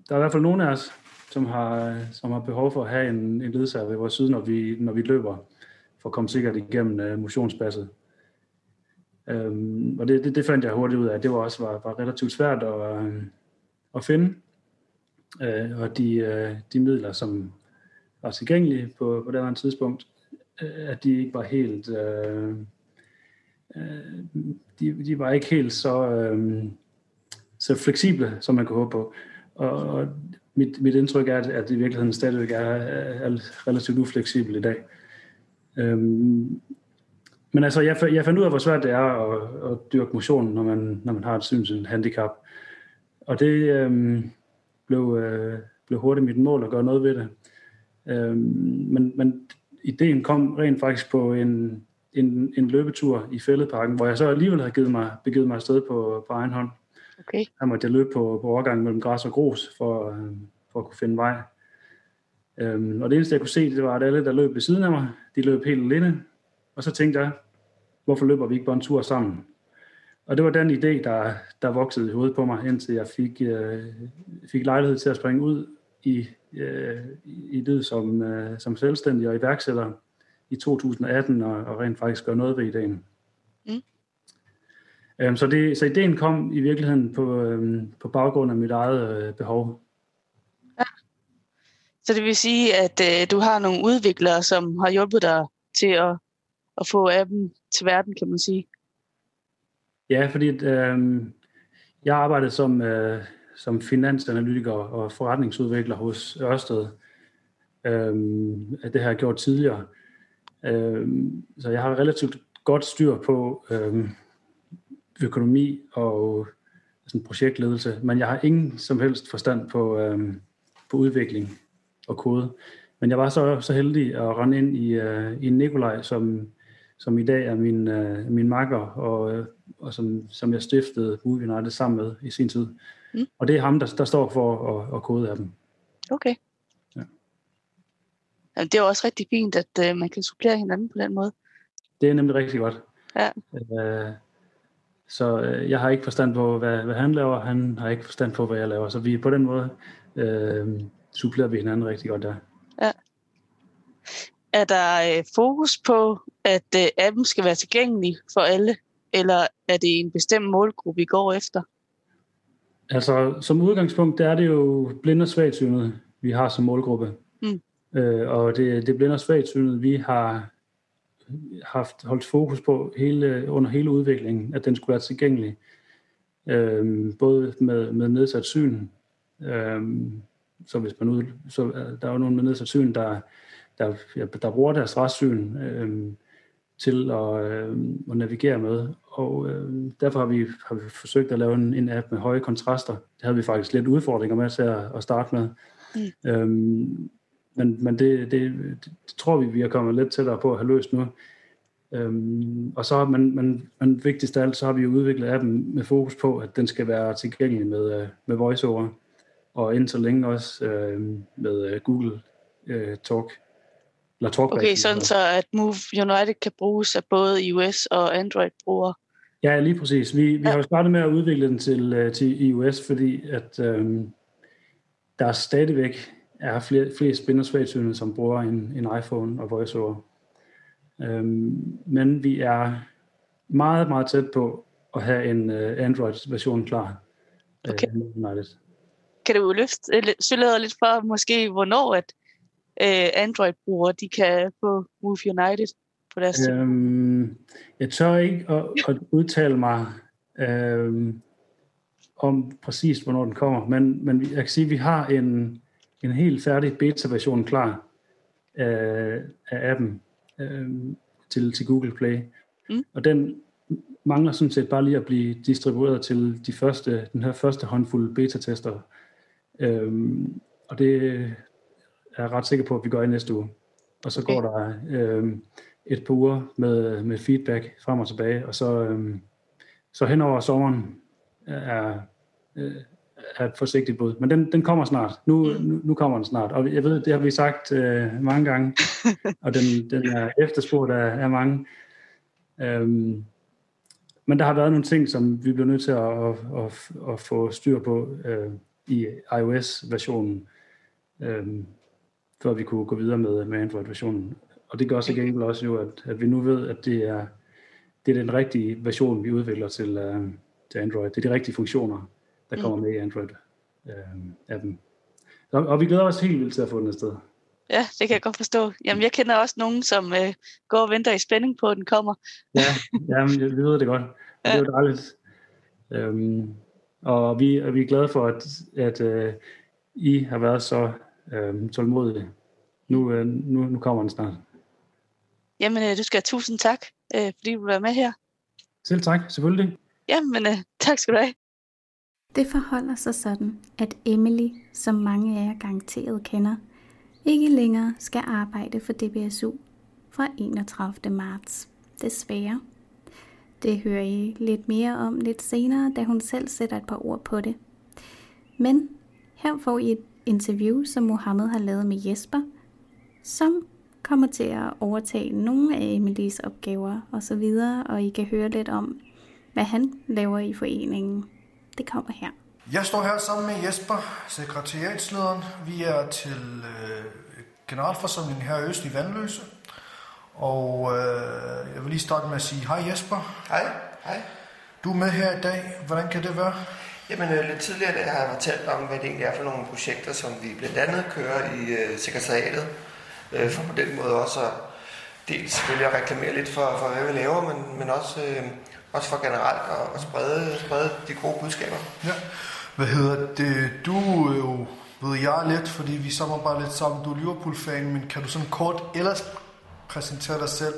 Speaker 17: der er i hvert fald nogle af os, som har, som har behov for at have en, en ledsager ved vores side, når vi, når vi løber, for at komme sikkert igennem øh, motionspasset. Øhm, og det, det, det fandt jeg hurtigt ud af, at det var også var, var relativt svært at, øh, at finde øh, og de, øh, de midler, som var tilgængelige på, på det her tidspunkt, øh, at de ikke var helt... Uh, de, de var ikke helt så, øh, så fleksible, som man kunne håbe på. Og, og mit, mit indtryk er, at det i virkeligheden stadigvæk er, er relativt ufleksibel i dag. Øhm, men altså, jeg, jeg fandt ud af, hvor svært det er at, at dyrke motion, når man, når man har et synshandicap. Og det øhm, blev, øh, blev hurtigt mit mål at gøre noget ved det. Øhm, men, men ideen kom rent faktisk på en, en, en løbetur i Fælledparken, hvor jeg så alligevel havde givet mig, begivet mig afsted på, på egen hånd.
Speaker 16: Okay.
Speaker 17: Her måtte jeg løbe på, på overgangen mellem græs og grus for, øh, for at kunne finde vej. Øhm, og det eneste, jeg kunne se, det var, at alle, der løb ved siden af mig, de løb helt alene. Og så tænkte jeg, hvorfor løber vi ikke bare en tur sammen? Og det var den idé, der, der voksede i hovedet på mig, indtil jeg fik, øh, fik lejlighed til at springe ud i, øh, i det som, øh, som selvstændig og iværksætter i 2018, og, og rent faktisk gøre noget ved ideen. Øhm, så, det, så ideen kom i virkeligheden på, øhm, på baggrund af mit eget øh, behov.
Speaker 16: Ja. Så det vil sige, at øh, du har nogle udviklere, som har hjulpet dig til at, at få appen til verden, kan man sige.
Speaker 17: Ja, fordi øh, jeg arbejdede som, øh, som finansanalytiker og forretningsudvikler hos Ørsted. Øh, det har jeg gjort tidligere. Øh, så jeg har relativt godt styr på, øh, økonomi og sådan projektledelse, men jeg har ingen som helst forstand på, øh, på udvikling og kode. Men jeg var så, så heldig at rende ind i, øh, i Nikolaj, som, som i dag er min, øh, min makker, og, øh, og som, som jeg stiftede Movie United sammen med i sin tid. Mm. Og det er ham, der, der står for at, at kode af dem.
Speaker 16: Okay. Ja. Jamen, det er også rigtig fint, at øh, man kan supplere hinanden på den måde.
Speaker 17: Det er nemlig rigtig godt.
Speaker 16: Ja.
Speaker 17: Øh, så øh, jeg har ikke forstand på, hvad, hvad han laver, han har ikke forstand på, hvad jeg laver. Så vi på den måde øh, supplerer vi hinanden rigtig godt der.
Speaker 16: Ja. Er der øh, fokus på, at øh, appen skal være tilgængelig for alle, eller er det en bestemt målgruppe, I går efter?
Speaker 17: Altså, som udgangspunkt, der er det jo blinde og svagsynede, vi har som målgruppe. Mm. Øh, og det, det blinde og svagsynede, vi har haft holdt fokus på hele, under hele udviklingen, at den skulle være tilgængelig. Øhm, både med, med nedsat syn, øhm, så hvis man ud, så der er jo nogen med nedsat syn, der, der, der bruger deres restsyn øhm, til at, øhm, at navigere med. Og øhm, derfor har vi, har vi forsøgt at lave en, en app med høje kontraster. Det havde vi faktisk lidt udfordringer med til at, at starte med. Mm. Øhm, men, men det, det, det, tror vi, vi er kommet lidt tættere på at have løst nu. Øhm, og så, men, men, men vigtigst af alt, så har vi jo udviklet appen med fokus på, at den skal være tilgængelig med, øh, med voiceover, og indtil længe også øh, med øh, Google øh, Talk. Eller Talkback.
Speaker 16: Okay, sådan så at Move United kan bruges af både iOS og Android-brugere.
Speaker 17: Ja, lige præcis. Vi, vi ja. har jo startet med at udvikle den til, til iOS, fordi at øh, der er stadigvæk er flere, flest blind og svagsynede, som bruger en, en iPhone og VoiceOver. Øhm, men vi er meget, meget tæt på at have en uh, Android-version klar.
Speaker 16: Okay.
Speaker 17: Uh, United.
Speaker 16: Kan du løfte øh, lidt for måske, hvornår at øh, Android-brugere de kan få Move United på deres
Speaker 17: øhm, Jeg tør ikke at, at udtale mig øhm, om præcis, hvornår den kommer, men, men jeg kan sige, at vi har en, en helt færdig beta-version klar af, af appen øh, til, til Google Play.
Speaker 16: Mm.
Speaker 17: Og den mangler sådan set bare lige at blive distribueret til de første, den her første håndfuld beta-tester. Øhm, og det er ret sikker på, at vi gør i næste uge. Og så okay. går der øhm, et par uger med, med feedback frem og tilbage, og så, øhm, så hen over sommeren er, øh, er et forsigtigt bud. Men den, den kommer snart. Nu, mm. nu, nu kommer den snart. Og jeg ved, det har vi sagt øh, mange gange, og den, den er efterspurgt af, af mange. Øhm, men der har været nogle ting, som vi bliver nødt til at, at, at, at få styr på øh, i iOS-versionen, øh, før vi kunne gå videre med, med Android-versionen. Og det gør også igen også jo, at, at vi nu ved, at det er, det er den rigtige version, vi udvikler til, uh, til Android. Det er de rigtige funktioner, der kommer med i Android-appen. Uh, og, og vi glæder os helt vildt til at få den afsted.
Speaker 16: Ja, det kan jeg godt forstå. Jamen, jeg kender også nogen, som øh, går og venter i spænding på, at den kommer.
Speaker 17: ja, jamen, vi ved det godt. Ja. Det er jo dejligt. Øhm, og vi, og vi er glade for, at, at uh, I har været så øh, tålmodige. Nu, øh, nu, nu kommer den snart.
Speaker 16: Jamen, øh, du skal have tusind tak, øh, fordi du var med her.
Speaker 17: Selv tak, selvfølgelig.
Speaker 16: Jamen, øh, tak skal du have.
Speaker 1: Det forholder sig sådan, at Emily, som mange af jer garanteret kender, ikke længere skal arbejde for DBSU fra 31. marts. Desværre. Det hører I lidt mere om lidt senere, da hun selv sætter et par ord på det. Men her får I et interview, som Mohammed har lavet med Jesper, som kommer til at overtage nogle af Emilys opgaver og så videre, og I kan høre lidt om, hvad han laver i foreningen. Det kommer her.
Speaker 2: Jeg står her sammen med Jesper, sekretariatslederen. Vi er til øh, generalforsamlingen her i Øst i Vandløse. Og øh, jeg vil lige starte med at sige hej Jesper.
Speaker 18: Hej. Hej.
Speaker 2: Du er med her i dag. Hvordan kan det være?
Speaker 18: Jamen øh, lidt tidligere der har jeg fortalt om, hvad det egentlig er for nogle projekter, som vi blandt andet kører i øh, sekretariatet. Øh, for på den måde også at dels selvfølgelig at reklamere lidt for, for hvad vi laver, men, men også, øh, også for generelt at, at sprede, sprede de gode budskaber.
Speaker 2: Ja. Hvad hedder det? Du er jo, ved jeg lidt, fordi vi samarbejder lidt sammen. Du er Liverpool-fan, men kan du sådan kort ellers præsentere dig selv?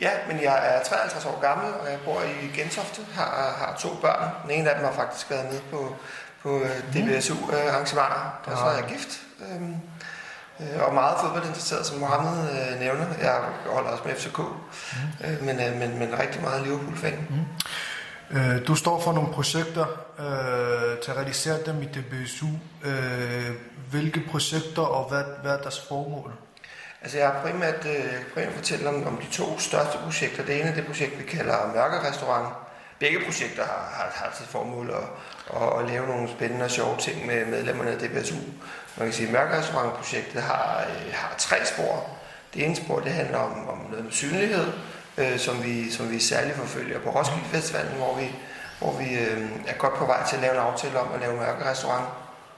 Speaker 18: Ja, men jeg er 53 år gammel, og jeg bor i Gentofte, har, har to børn. Den ene af dem har faktisk været med på, på øh, DBSU-arrangementer, og så er jeg gift. Øhm, øh, og meget fodboldinteresseret, som Mohammed øh, nævner. Jeg holder også med FCK, mm. men, men, men rigtig meget Liverpool-fan.
Speaker 2: Mm. Du står for nogle projekter øh, til at realisere dem i DBSU. Øh, hvilke projekter og hvad, hvad er deres formål?
Speaker 18: Altså jeg har primært, øh, primært fortælle om, om de to største projekter. Det ene er det projekt, vi kalder Mørkerestaurant. Begge projekter har, har, har til formål at, at, at lave nogle spændende og sjove ting med medlemmerne af DBSU. Man kan sige, at Mørkerestaurantprojektet har, øh, har tre spor. Det ene spor det handler om, om noget med synlighed, øh, som, vi, som vi særligt forfølger på Roskilde Festivalen, hvor vi, hvor vi øh, er godt på vej til at lave en aftale om at lave mørkerestaurant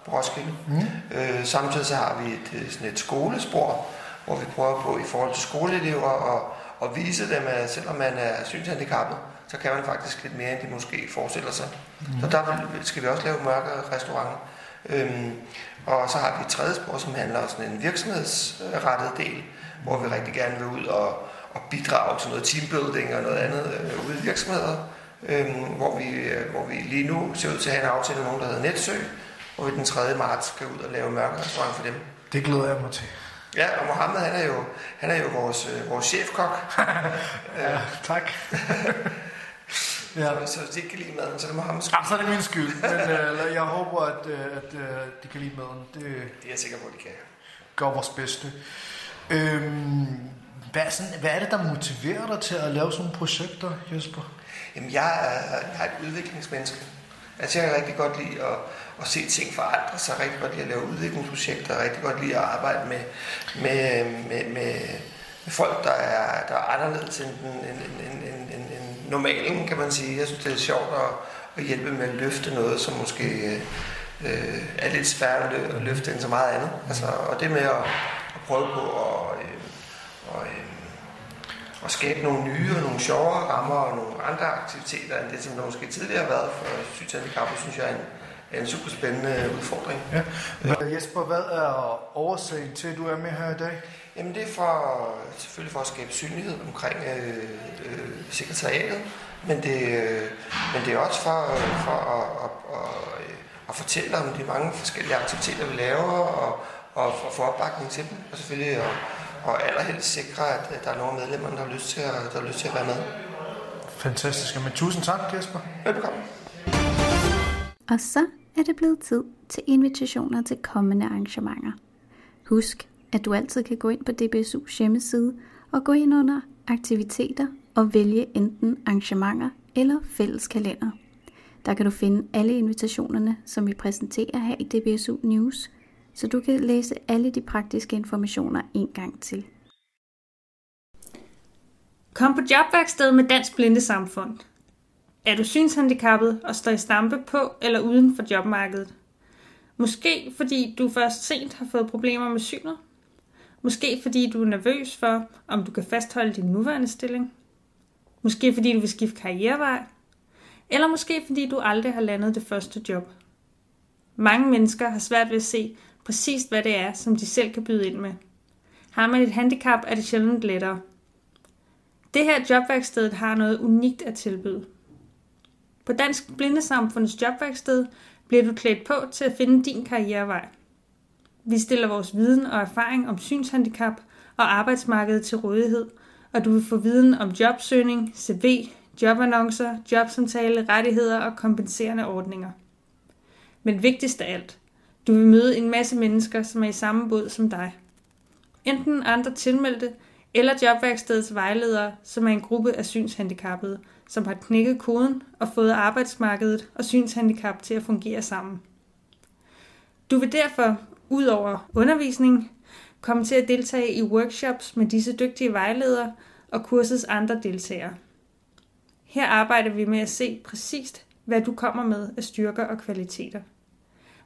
Speaker 18: på Roskilde. Mm. Øh, samtidig så har vi et, sådan et skolespor, hvor vi prøver på i forhold til skoleelever og, og vise dem, at selvom man er synshandicappet, så kan man faktisk lidt mere, end de måske forestiller sig. Mm. Så der skal vi også lave mørke restauranter. Øhm, og så har vi et tredje spor, som handler om sådan en virksomhedsrettet del, hvor vi rigtig gerne vil ud og, og bidrage til noget teambuilding og noget andet øh, ude i virksomheder. Øhm, hvor, vi, øh, hvor vi lige nu ser ud til at have en aftale med nogen, der hedder Netsø, hvor vi den 3. marts skal ud og lave mørke restaurant for dem.
Speaker 2: Det glæder jeg mig til.
Speaker 18: Ja, og Mohammed, han er jo, han er jo vores, øh, vores chefkok.
Speaker 2: ja, tak.
Speaker 18: ja. Så, så hvis de ikke kan lide maden, så er det Mohammed.
Speaker 2: Ja, så er det min skyld. Men øh, jeg håber, at, øh, at øh, de kan lide maden. Det,
Speaker 18: det er jeg sikker på, at de kan.
Speaker 2: Gør vores bedste. Øhm, hvad, er sådan, hvad er det, der motiverer dig til at lave sådan nogle projekter, Jesper?
Speaker 18: Jamen, jeg er, jeg er et udviklingsmenneske. Altså jeg kan rigtig godt lide at, at se ting forandre sig, rigtig godt lide at lave udviklingsprojekter, rigtig godt lide at arbejde med, med, med, med, med folk, der er, der er anderledes end, end, end, end, end, end normalen, kan man sige. Jeg synes, det er sjovt at, at hjælpe med at løfte noget, som måske øh, er lidt svært at løfte end så meget andet. Altså, og det med at, at prøve på at, øh, og, øh, at skabe nogle nye og nogle sjovere rammer og nogle andre aktiviteter, end det, som der måske tidligere har været for synshandicappede, synes jeg er en, en super spændende udfordring.
Speaker 2: Ja. Ja. Jesper, hvad er årsagen til, at du er med her i dag?
Speaker 18: Jamen det er for, selvfølgelig for at skabe synlighed omkring øh, øh, sekretariatet, men det, øh, men det er også for, for at, at, at, at fortælle om de mange forskellige aktiviteter, vi laver, og, og for at få opbakning til dem, og selvfølgelig at, og allerhelst sikre, at der er nogle medlemmer, der har lyst til at, der har lyst til at være med.
Speaker 2: Fantastisk. Men tusind tak, Jesper.
Speaker 18: Velbekomme.
Speaker 1: Og så er det blevet tid til invitationer til kommende arrangementer. Husk, at du altid kan gå ind på DBSU's hjemmeside og gå ind under aktiviteter og vælge enten arrangementer eller fælleskalender. Der kan du finde alle invitationerne, som vi præsenterer her i DBSU News, så du kan læse alle de praktiske informationer en gang til.
Speaker 19: Kom på jobværksted med Dansk Blinde Samfund. Er du synshandicappet og står i stampe på eller uden for jobmarkedet? Måske fordi du først sent har fået problemer med synet? Måske fordi du er nervøs for, om du kan fastholde din nuværende stilling? Måske fordi du vil skifte karrierevej? Eller måske fordi du aldrig har landet det første job? Mange mennesker har svært ved at se præcis, hvad det er, som de selv kan byde ind med. Har man et handicap, er det sjældent lettere. Det her jobværkstedet har noget unikt at tilbyde. På Dansk Blindesamfunds jobværksted bliver du klædt på til at finde din karrierevej. Vi stiller vores viden og erfaring om synshandicap og arbejdsmarkedet til rådighed, og du vil få viden om jobsøgning, CV, jobannoncer, jobsamtale, rettigheder og kompenserende ordninger. Men vigtigst af alt, du vil møde en masse mennesker, som er i samme båd som dig. Enten andre tilmeldte, eller jobværkstedets vejledere, som er en gruppe af synshandicappede, som har knækket koden og fået arbejdsmarkedet og synshandicap til at fungere sammen. Du vil derfor, ud over undervisning, komme til at deltage i workshops med disse dygtige vejledere og kursets andre deltagere. Her arbejder vi med at se præcist, hvad du kommer med af styrker og kvaliteter.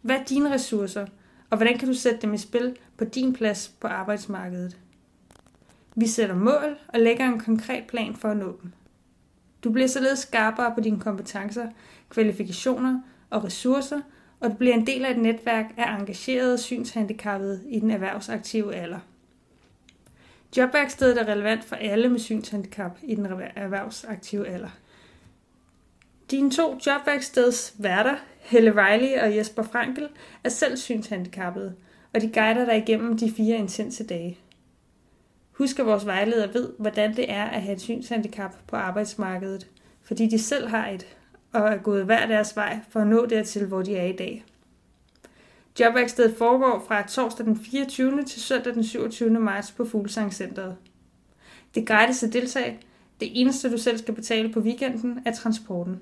Speaker 19: Hvad er dine ressourcer, og hvordan kan du sætte dem i spil på din plads på arbejdsmarkedet? Vi sætter mål og lægger en konkret plan for at nå dem. Du bliver således skarpere på dine kompetencer, kvalifikationer og ressourcer, og du bliver en del af et netværk af engagerede synshandicappede i den erhvervsaktive alder. Jobværkstedet er relevant for alle med synshandicap i den erhvervsaktive alder. Dine to jobværksteds værter, Helle Riley og Jesper Frankel, er selv synshandicappede, og de guider dig igennem de fire intense dage. Husk, at vores vejleder ved, hvordan det er at have et synshandicap på arbejdsmarkedet, fordi de selv har et, og er gået hver deres vej for at nå dertil, hvor de er i dag. Jobværkstedet foregår fra torsdag den 24. til søndag den 27. marts på Fuglsangcenteret. Det er gratis at deltage. Det eneste, du selv skal betale på weekenden, er transporten.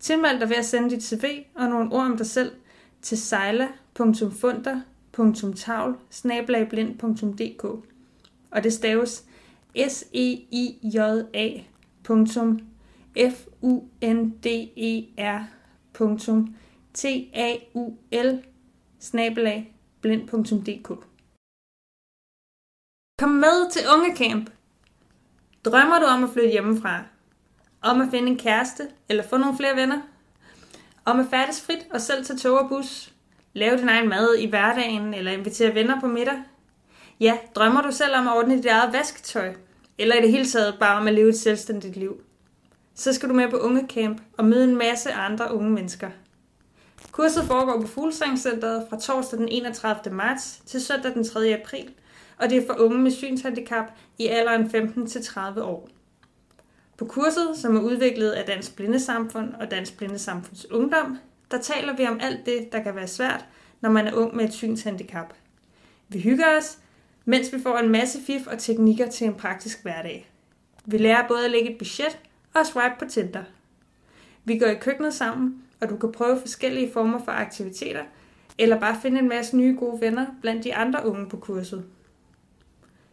Speaker 19: Tilmeld dig ved at sende dit CV og nogle ord om dig selv til sejla.funder.tavl og det staves s e i j a f u n d e r t a u l blind.dk Kom med til Ungecamp. Drømmer du om at flytte hjemmefra? Om at finde en kæreste eller få nogle flere venner? Om at færdes frit og selv tage tog og bus? Lave din egen mad i hverdagen eller invitere venner på middag? Ja, drømmer du selv om at ordne dit eget vasketøj? Eller i det hele taget bare om at leve et selvstændigt liv? Så skal du med på Ungecamp og møde en masse andre unge mennesker. Kurset foregår på Fuglsangcenteret fra torsdag den 31. marts til søndag den 3. april, og det er for unge med synshandicap i alderen 15-30 år. På kurset, som er udviklet af Dansk Blindesamfund og Dansk Blindesamfunds Ungdom, der taler vi om alt det, der kan være svært, når man er ung med et synshandicap. Vi hygger os, mens vi får en masse fif og teknikker til en praktisk hverdag. Vi lærer både at lægge et budget og swipe på Tinder. Vi går i køkkenet sammen og du kan prøve forskellige former for aktiviteter, eller bare finde en masse nye gode venner blandt de andre unge på kurset.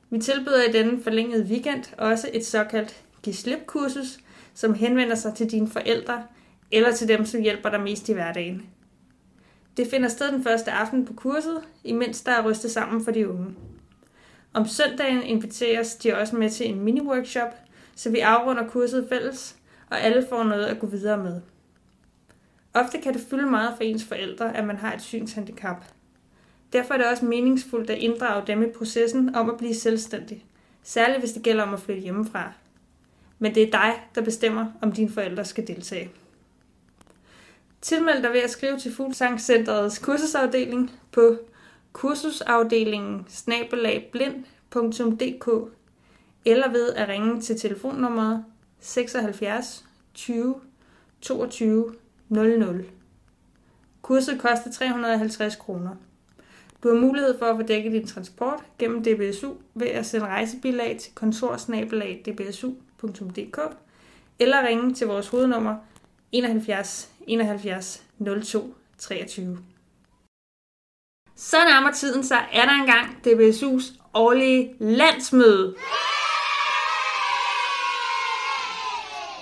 Speaker 19: Vi tilbyder i denne forlængede weekend også et såkaldt giv slip kursus, som henvender sig til dine forældre eller til dem, som hjælper dig mest i hverdagen. Det finder sted den første aften på kurset, imens der er rystet sammen for de unge. Om søndagen inviteres de også med til en mini-workshop, så vi afrunder kurset fælles, og alle får noget at gå videre med. Ofte kan det fylde meget for ens forældre, at man har et synshandicap. Derfor er det også meningsfuldt at inddrage dem i processen om at blive selvstændig, særligt hvis det gælder om at flytte hjemmefra. Men det er dig, der bestemmer, om dine forældre skal deltage. Tilmeld dig ved at skrive til Fuglsangcenterets kursusafdeling på kursusafdelingen snabelagblind.dk eller ved at ringe til telefonnummeret 76 20 22 00. Kurset koster 350 kroner. Du har mulighed for at få dækket din transport gennem DBSU ved at sende rejsebilag til kontorsnabelag.dbsu.dk eller ringe til vores hovednummer 71 71 02 23. Så nærmer tiden sig, er der engang DBSU's årlige landsmøde.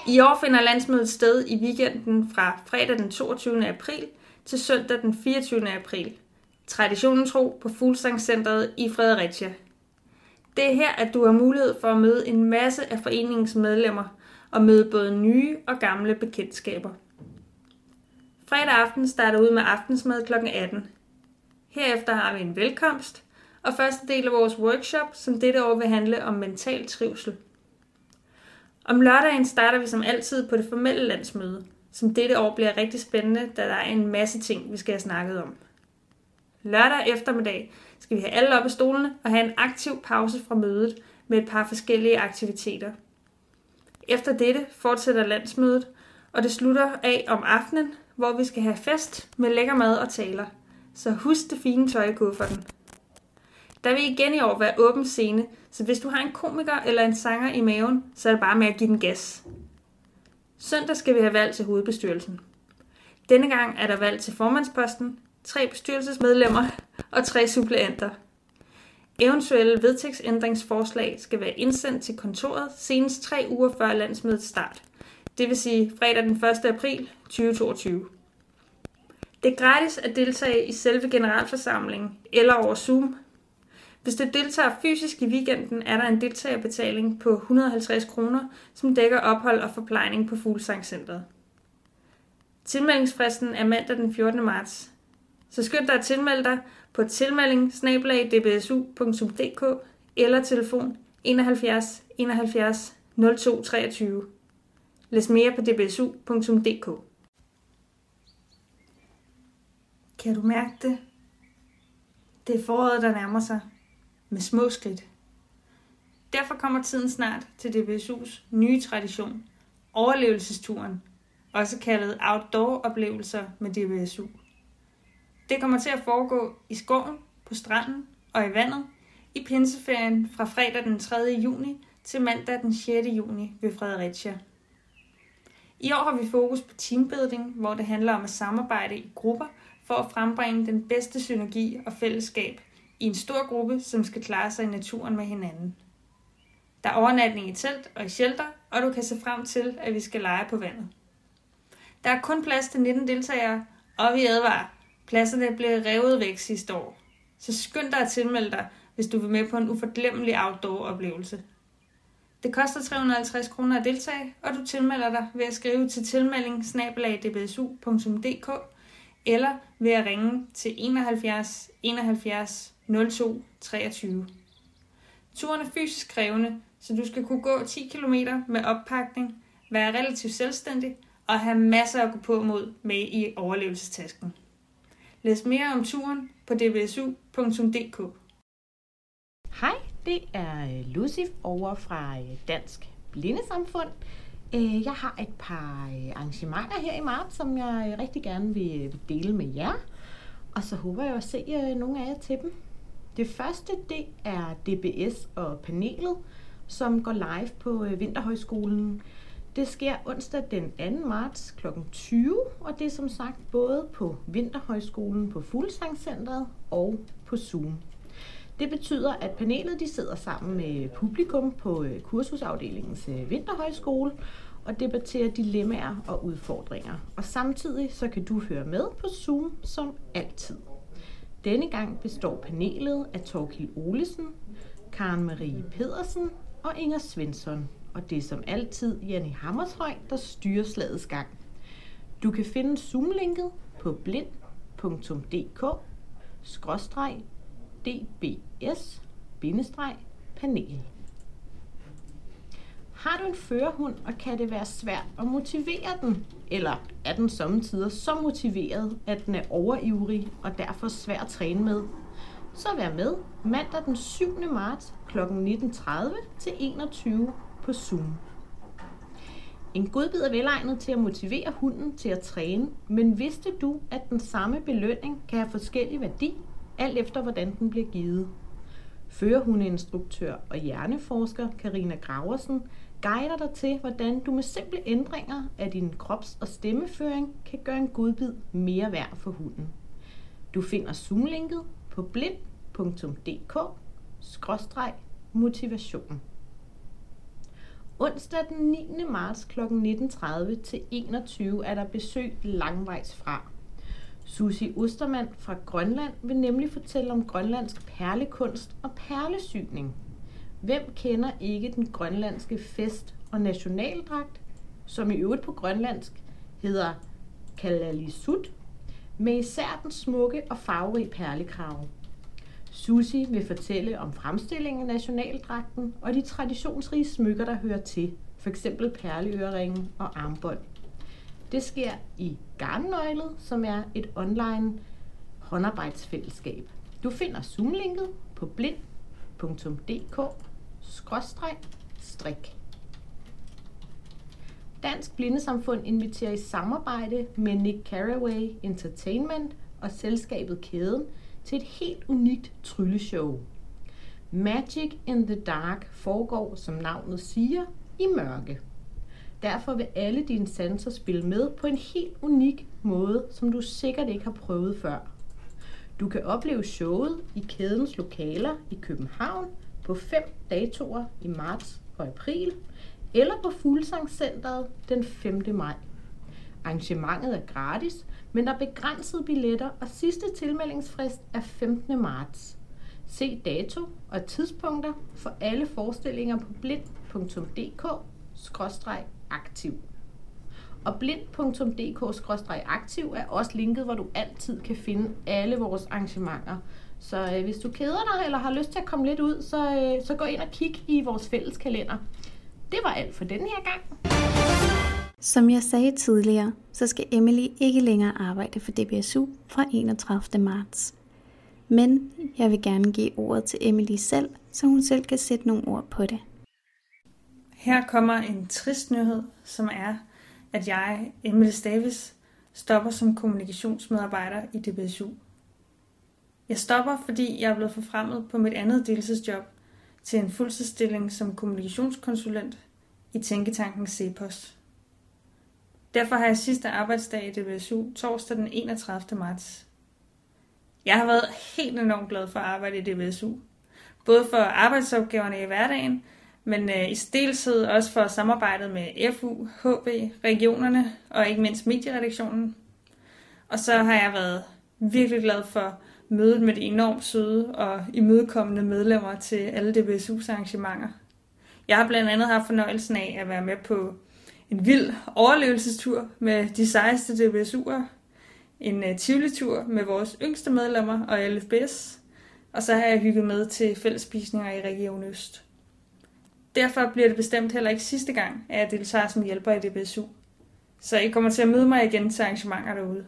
Speaker 19: I år finder landsmødet sted i weekenden fra fredag den 22. april til søndag den 24. april. Traditionen tro på Fuglsangcentret i Fredericia. Det er her, at du har mulighed for at møde en masse af foreningens medlemmer og møde både nye og gamle bekendtskaber. Fredag aften starter ud med aftensmad kl. 18. Herefter har vi en velkomst og første del af vores workshop, som dette år vil handle om mental trivsel. Om lørdagen starter vi som altid på det formelle landsmøde, som dette år bliver rigtig spændende, da der er en masse ting, vi skal have snakket om. Lørdag eftermiddag skal vi have alle op af stolene og have en aktiv pause fra mødet med et par forskellige aktiviteter. Efter dette fortsætter landsmødet, og det slutter af om aftenen, hvor vi skal have fest med lækker mad og taler. Så husk det fine tøj i kufferten. Der vil igen i år være åben scene, så hvis du har en komiker eller en sanger i maven, så er det bare med at give den gas. Søndag skal vi have valg til hovedbestyrelsen. Denne gang er der valg til formandsposten, tre bestyrelsesmedlemmer og tre suppleanter. Eventuelle vedtægtsændringsforslag skal være indsendt til kontoret senest tre uger før landsmødets start, det vil sige fredag den 1. april 2022. Det er gratis at deltage i selve generalforsamlingen eller over Zoom. Hvis du deltager fysisk i weekenden, er der en deltagerbetaling på 150 kroner, som dækker ophold og forplejning på Fuglsangcenteret. Tilmeldingsfristen er mandag den 14. marts. Så skynd dig at tilmelde dig på tilmelding eller telefon 71 71 02 23. Læs mere på dbsu.dk. Kan du mærke det? Det er foråret, der nærmer sig med små skridt. Derfor kommer tiden snart til DBSU's nye tradition, overlevelsesturen, også kaldet outdoor-oplevelser med DBSU. Det kommer til at foregå i skoven, på stranden og i vandet i pinseferien fra fredag den 3. juni til mandag den 6. juni ved Fredericia. I år har vi fokus på teambuilding, hvor det handler om at samarbejde i grupper for at frembringe den bedste synergi og fællesskab i en stor gruppe, som skal klare sig i naturen med hinanden. Der er overnatning i telt og i shelter, og du kan se frem til, at vi skal lege på vandet. Der er kun plads til 19 deltagere, og vi advarer, pladserne blev revet væk sidste år. Så skynd dig at tilmelde dig, hvis du vil med på en uforglemmelig outdoor-oplevelse. Det koster 350 kroner at deltage, og du tilmelder dig ved at skrive til tilmelding eller ved at ringe til 71 71 02 23. Turen er fysisk krævende, så du skal kunne gå 10 km med oppakning, være relativt selvstændig og have masser at gå på mod med i overlevelsestasken. Læs mere om turen på dvsu.dk.
Speaker 20: Hej, det er Lucy over fra Dansk Blindesamfund. Øh, jeg har et par øh, arrangementer her i marts, som jeg øh, rigtig gerne vil dele med jer. Og så håber jeg at se nogle af jer til dem. Det første, det er DBS og panelet, som går live på Vinterhøjskolen Det sker onsdag den 2. marts kl. 20, og det er som sagt både på Vinterhøjskolen på Fuglsangcentret og på Zoom. Det betyder, at panelet de sidder sammen med publikum på øh, kursusafdelingens øh, Vinterhøjskole og debatterer dilemmaer og udfordringer. Og samtidig så kan du høre med på Zoom som altid. Denne gang består panelet af Torkild Olesen, Karen Marie Pedersen og Inger Svensson. Og det er som altid Janne Hammershøj, der styrer slagets gang. Du kan finde Zoom-linket på blind.dk dbs-panel. Har du en førerhund, og kan det være svært at motivere den? Eller er den sommetider så motiveret, at den er overivrig og derfor svær at træne med? Så vær med mandag den 7. marts kl. 19.30 til 21 på Zoom. En godbid er velegnet til at motivere hunden til at træne, men vidste du, at den samme belønning kan have forskellig værdi, alt efter hvordan den bliver givet? Førerhundeinstruktør og hjerneforsker Karina Graversen guider dig til, hvordan du med simple ændringer af din krops- og stemmeføring kan gøre en godbid mere værd for hunden. Du finder Zoom-linket på blind.dk-motivation. Onsdag den 9. marts kl. 19.30 til 21 er der besøg langvejs fra. Susi Ostermann fra Grønland vil nemlig fortælle om grønlandsk perlekunst og perlesyning. Hvem kender ikke den grønlandske fest- og nationaldragt, som i øvrigt på grønlandsk hedder kalalisut, med især den smukke og farverige perlekrave. Susi vil fortælle om fremstillingen af nationaldragten og de traditionsrige smykker, der hører til, f.eks. perleøreringe og armbånd. Det sker i Garnnøglet, som er et online håndarbejdsfællesskab. Du finder Zoom-linket på blind.dk-strik. Dansk Blindesamfund inviterer i samarbejde med Nick Carraway Entertainment og selskabet Kæden til et helt unikt trylleshow. Magic in the Dark foregår, som navnet siger, i mørke. Derfor vil alle dine sanser spille med på en helt unik måde, som du sikkert ikke har prøvet før. Du kan opleve showet i kædens lokaler i København på fem datoer i marts og april, eller på Fuglsangcenteret den 5. maj. Arrangementet er gratis, men der er begrænsede billetter, og sidste tilmeldingsfrist er 15. marts. Se dato og tidspunkter for alle forestillinger på aktiv. Og blind.dk-aktiv er også linket, hvor du altid kan finde alle vores arrangementer. Så øh, hvis du keder dig eller har lyst til at komme lidt ud, så, øh, så gå ind og kig i vores fælles kalender. Det var alt for denne her gang.
Speaker 1: Som jeg sagde tidligere, så skal Emily ikke længere arbejde for DBSU fra 31. marts. Men jeg vil gerne give ordet til Emily selv, så hun selv kan sætte nogle ord på det.
Speaker 19: Her kommer en trist nyhed, som er, at jeg, Emily Stavis, stopper som kommunikationsmedarbejder i DBSU. Jeg stopper, fordi jeg er blevet forfremmet på mit andet deltidsjob til en fuldtidsstilling som kommunikationskonsulent i Tænketanken CEPOS. Derfor har jeg sidste arbejdsdag i DBSU torsdag den 31. marts. Jeg har været helt enormt glad for at arbejde i DBSU. Både for arbejdsopgaverne i hverdagen, men øh, i stilshed også for samarbejdet med FU, HB, regionerne og ikke mindst medieredaktionen. Og så har jeg været virkelig glad for mødet med de enormt søde og imødekommende medlemmer til alle DBSU's arrangementer. Jeg har blandt andet haft fornøjelsen af at være med på en vild overlevelsestur med de sejeste DBSU'er, en uh, Tivoli-tur med vores yngste medlemmer og LFBS, og så har jeg hygget med til fællesspisninger i Region Øst. Derfor bliver det bestemt heller ikke sidste gang, at jeg deltager som hjælper i DBSU. Så I kommer til at møde mig igen til arrangementer derude.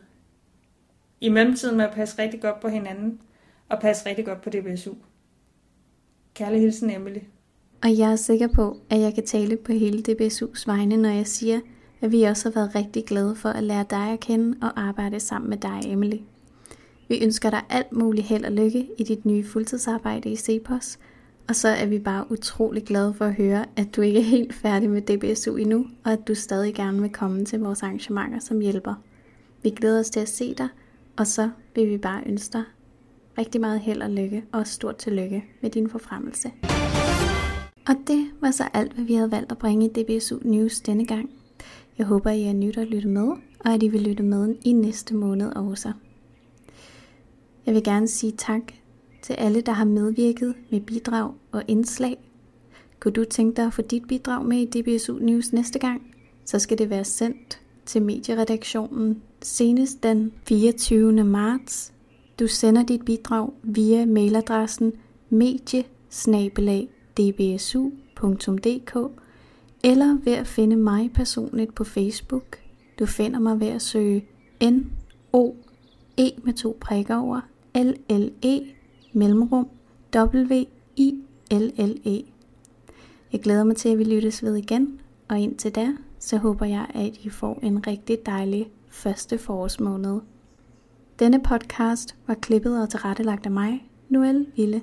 Speaker 19: I mellemtiden må jeg passe rigtig godt på hinanden, og passe rigtig godt på DBSU. Kærlig hilsen, Emily.
Speaker 1: Og jeg er sikker på, at jeg kan tale på hele DBSU's vegne, når jeg siger, at vi også har været rigtig glade for at lære dig at kende og arbejde sammen med dig, Emily. Vi ønsker dig alt muligt held og lykke i dit nye fuldtidsarbejde i CEPOS, og så er vi bare utrolig glade for at høre, at du ikke er helt færdig med DBSU endnu, og at du stadig gerne vil komme til vores arrangementer som hjælper. Vi glæder os til at se dig, og så vil vi bare ønske dig rigtig meget held og lykke, og stort tillykke med din forfremmelse. Og det var så alt, hvad vi havde valgt at bringe i DBSU News denne gang. Jeg håber, I er nyt at lytte med, og at I vil lytte med i næste måned også. Jeg vil gerne sige tak til alle, der har medvirket med bidrag og indslag. Kunne du tænke dig at få dit bidrag med i DBSU News næste gang, så skal det være sendt til medieredaktionen senest den 24. marts. Du sender dit bidrag via mailadressen mediesnabelag.dbsu.dk eller ved at finde mig personligt på Facebook. Du finder mig ved at søge N O E med to prikker over L L E mellemrum W I L L E. Jeg glæder mig til, at vi lyttes ved igen, og indtil da, så håber jeg, at I får en rigtig dejlig første forårsmåned. Denne podcast var klippet og tilrettelagt af mig, Noel Ville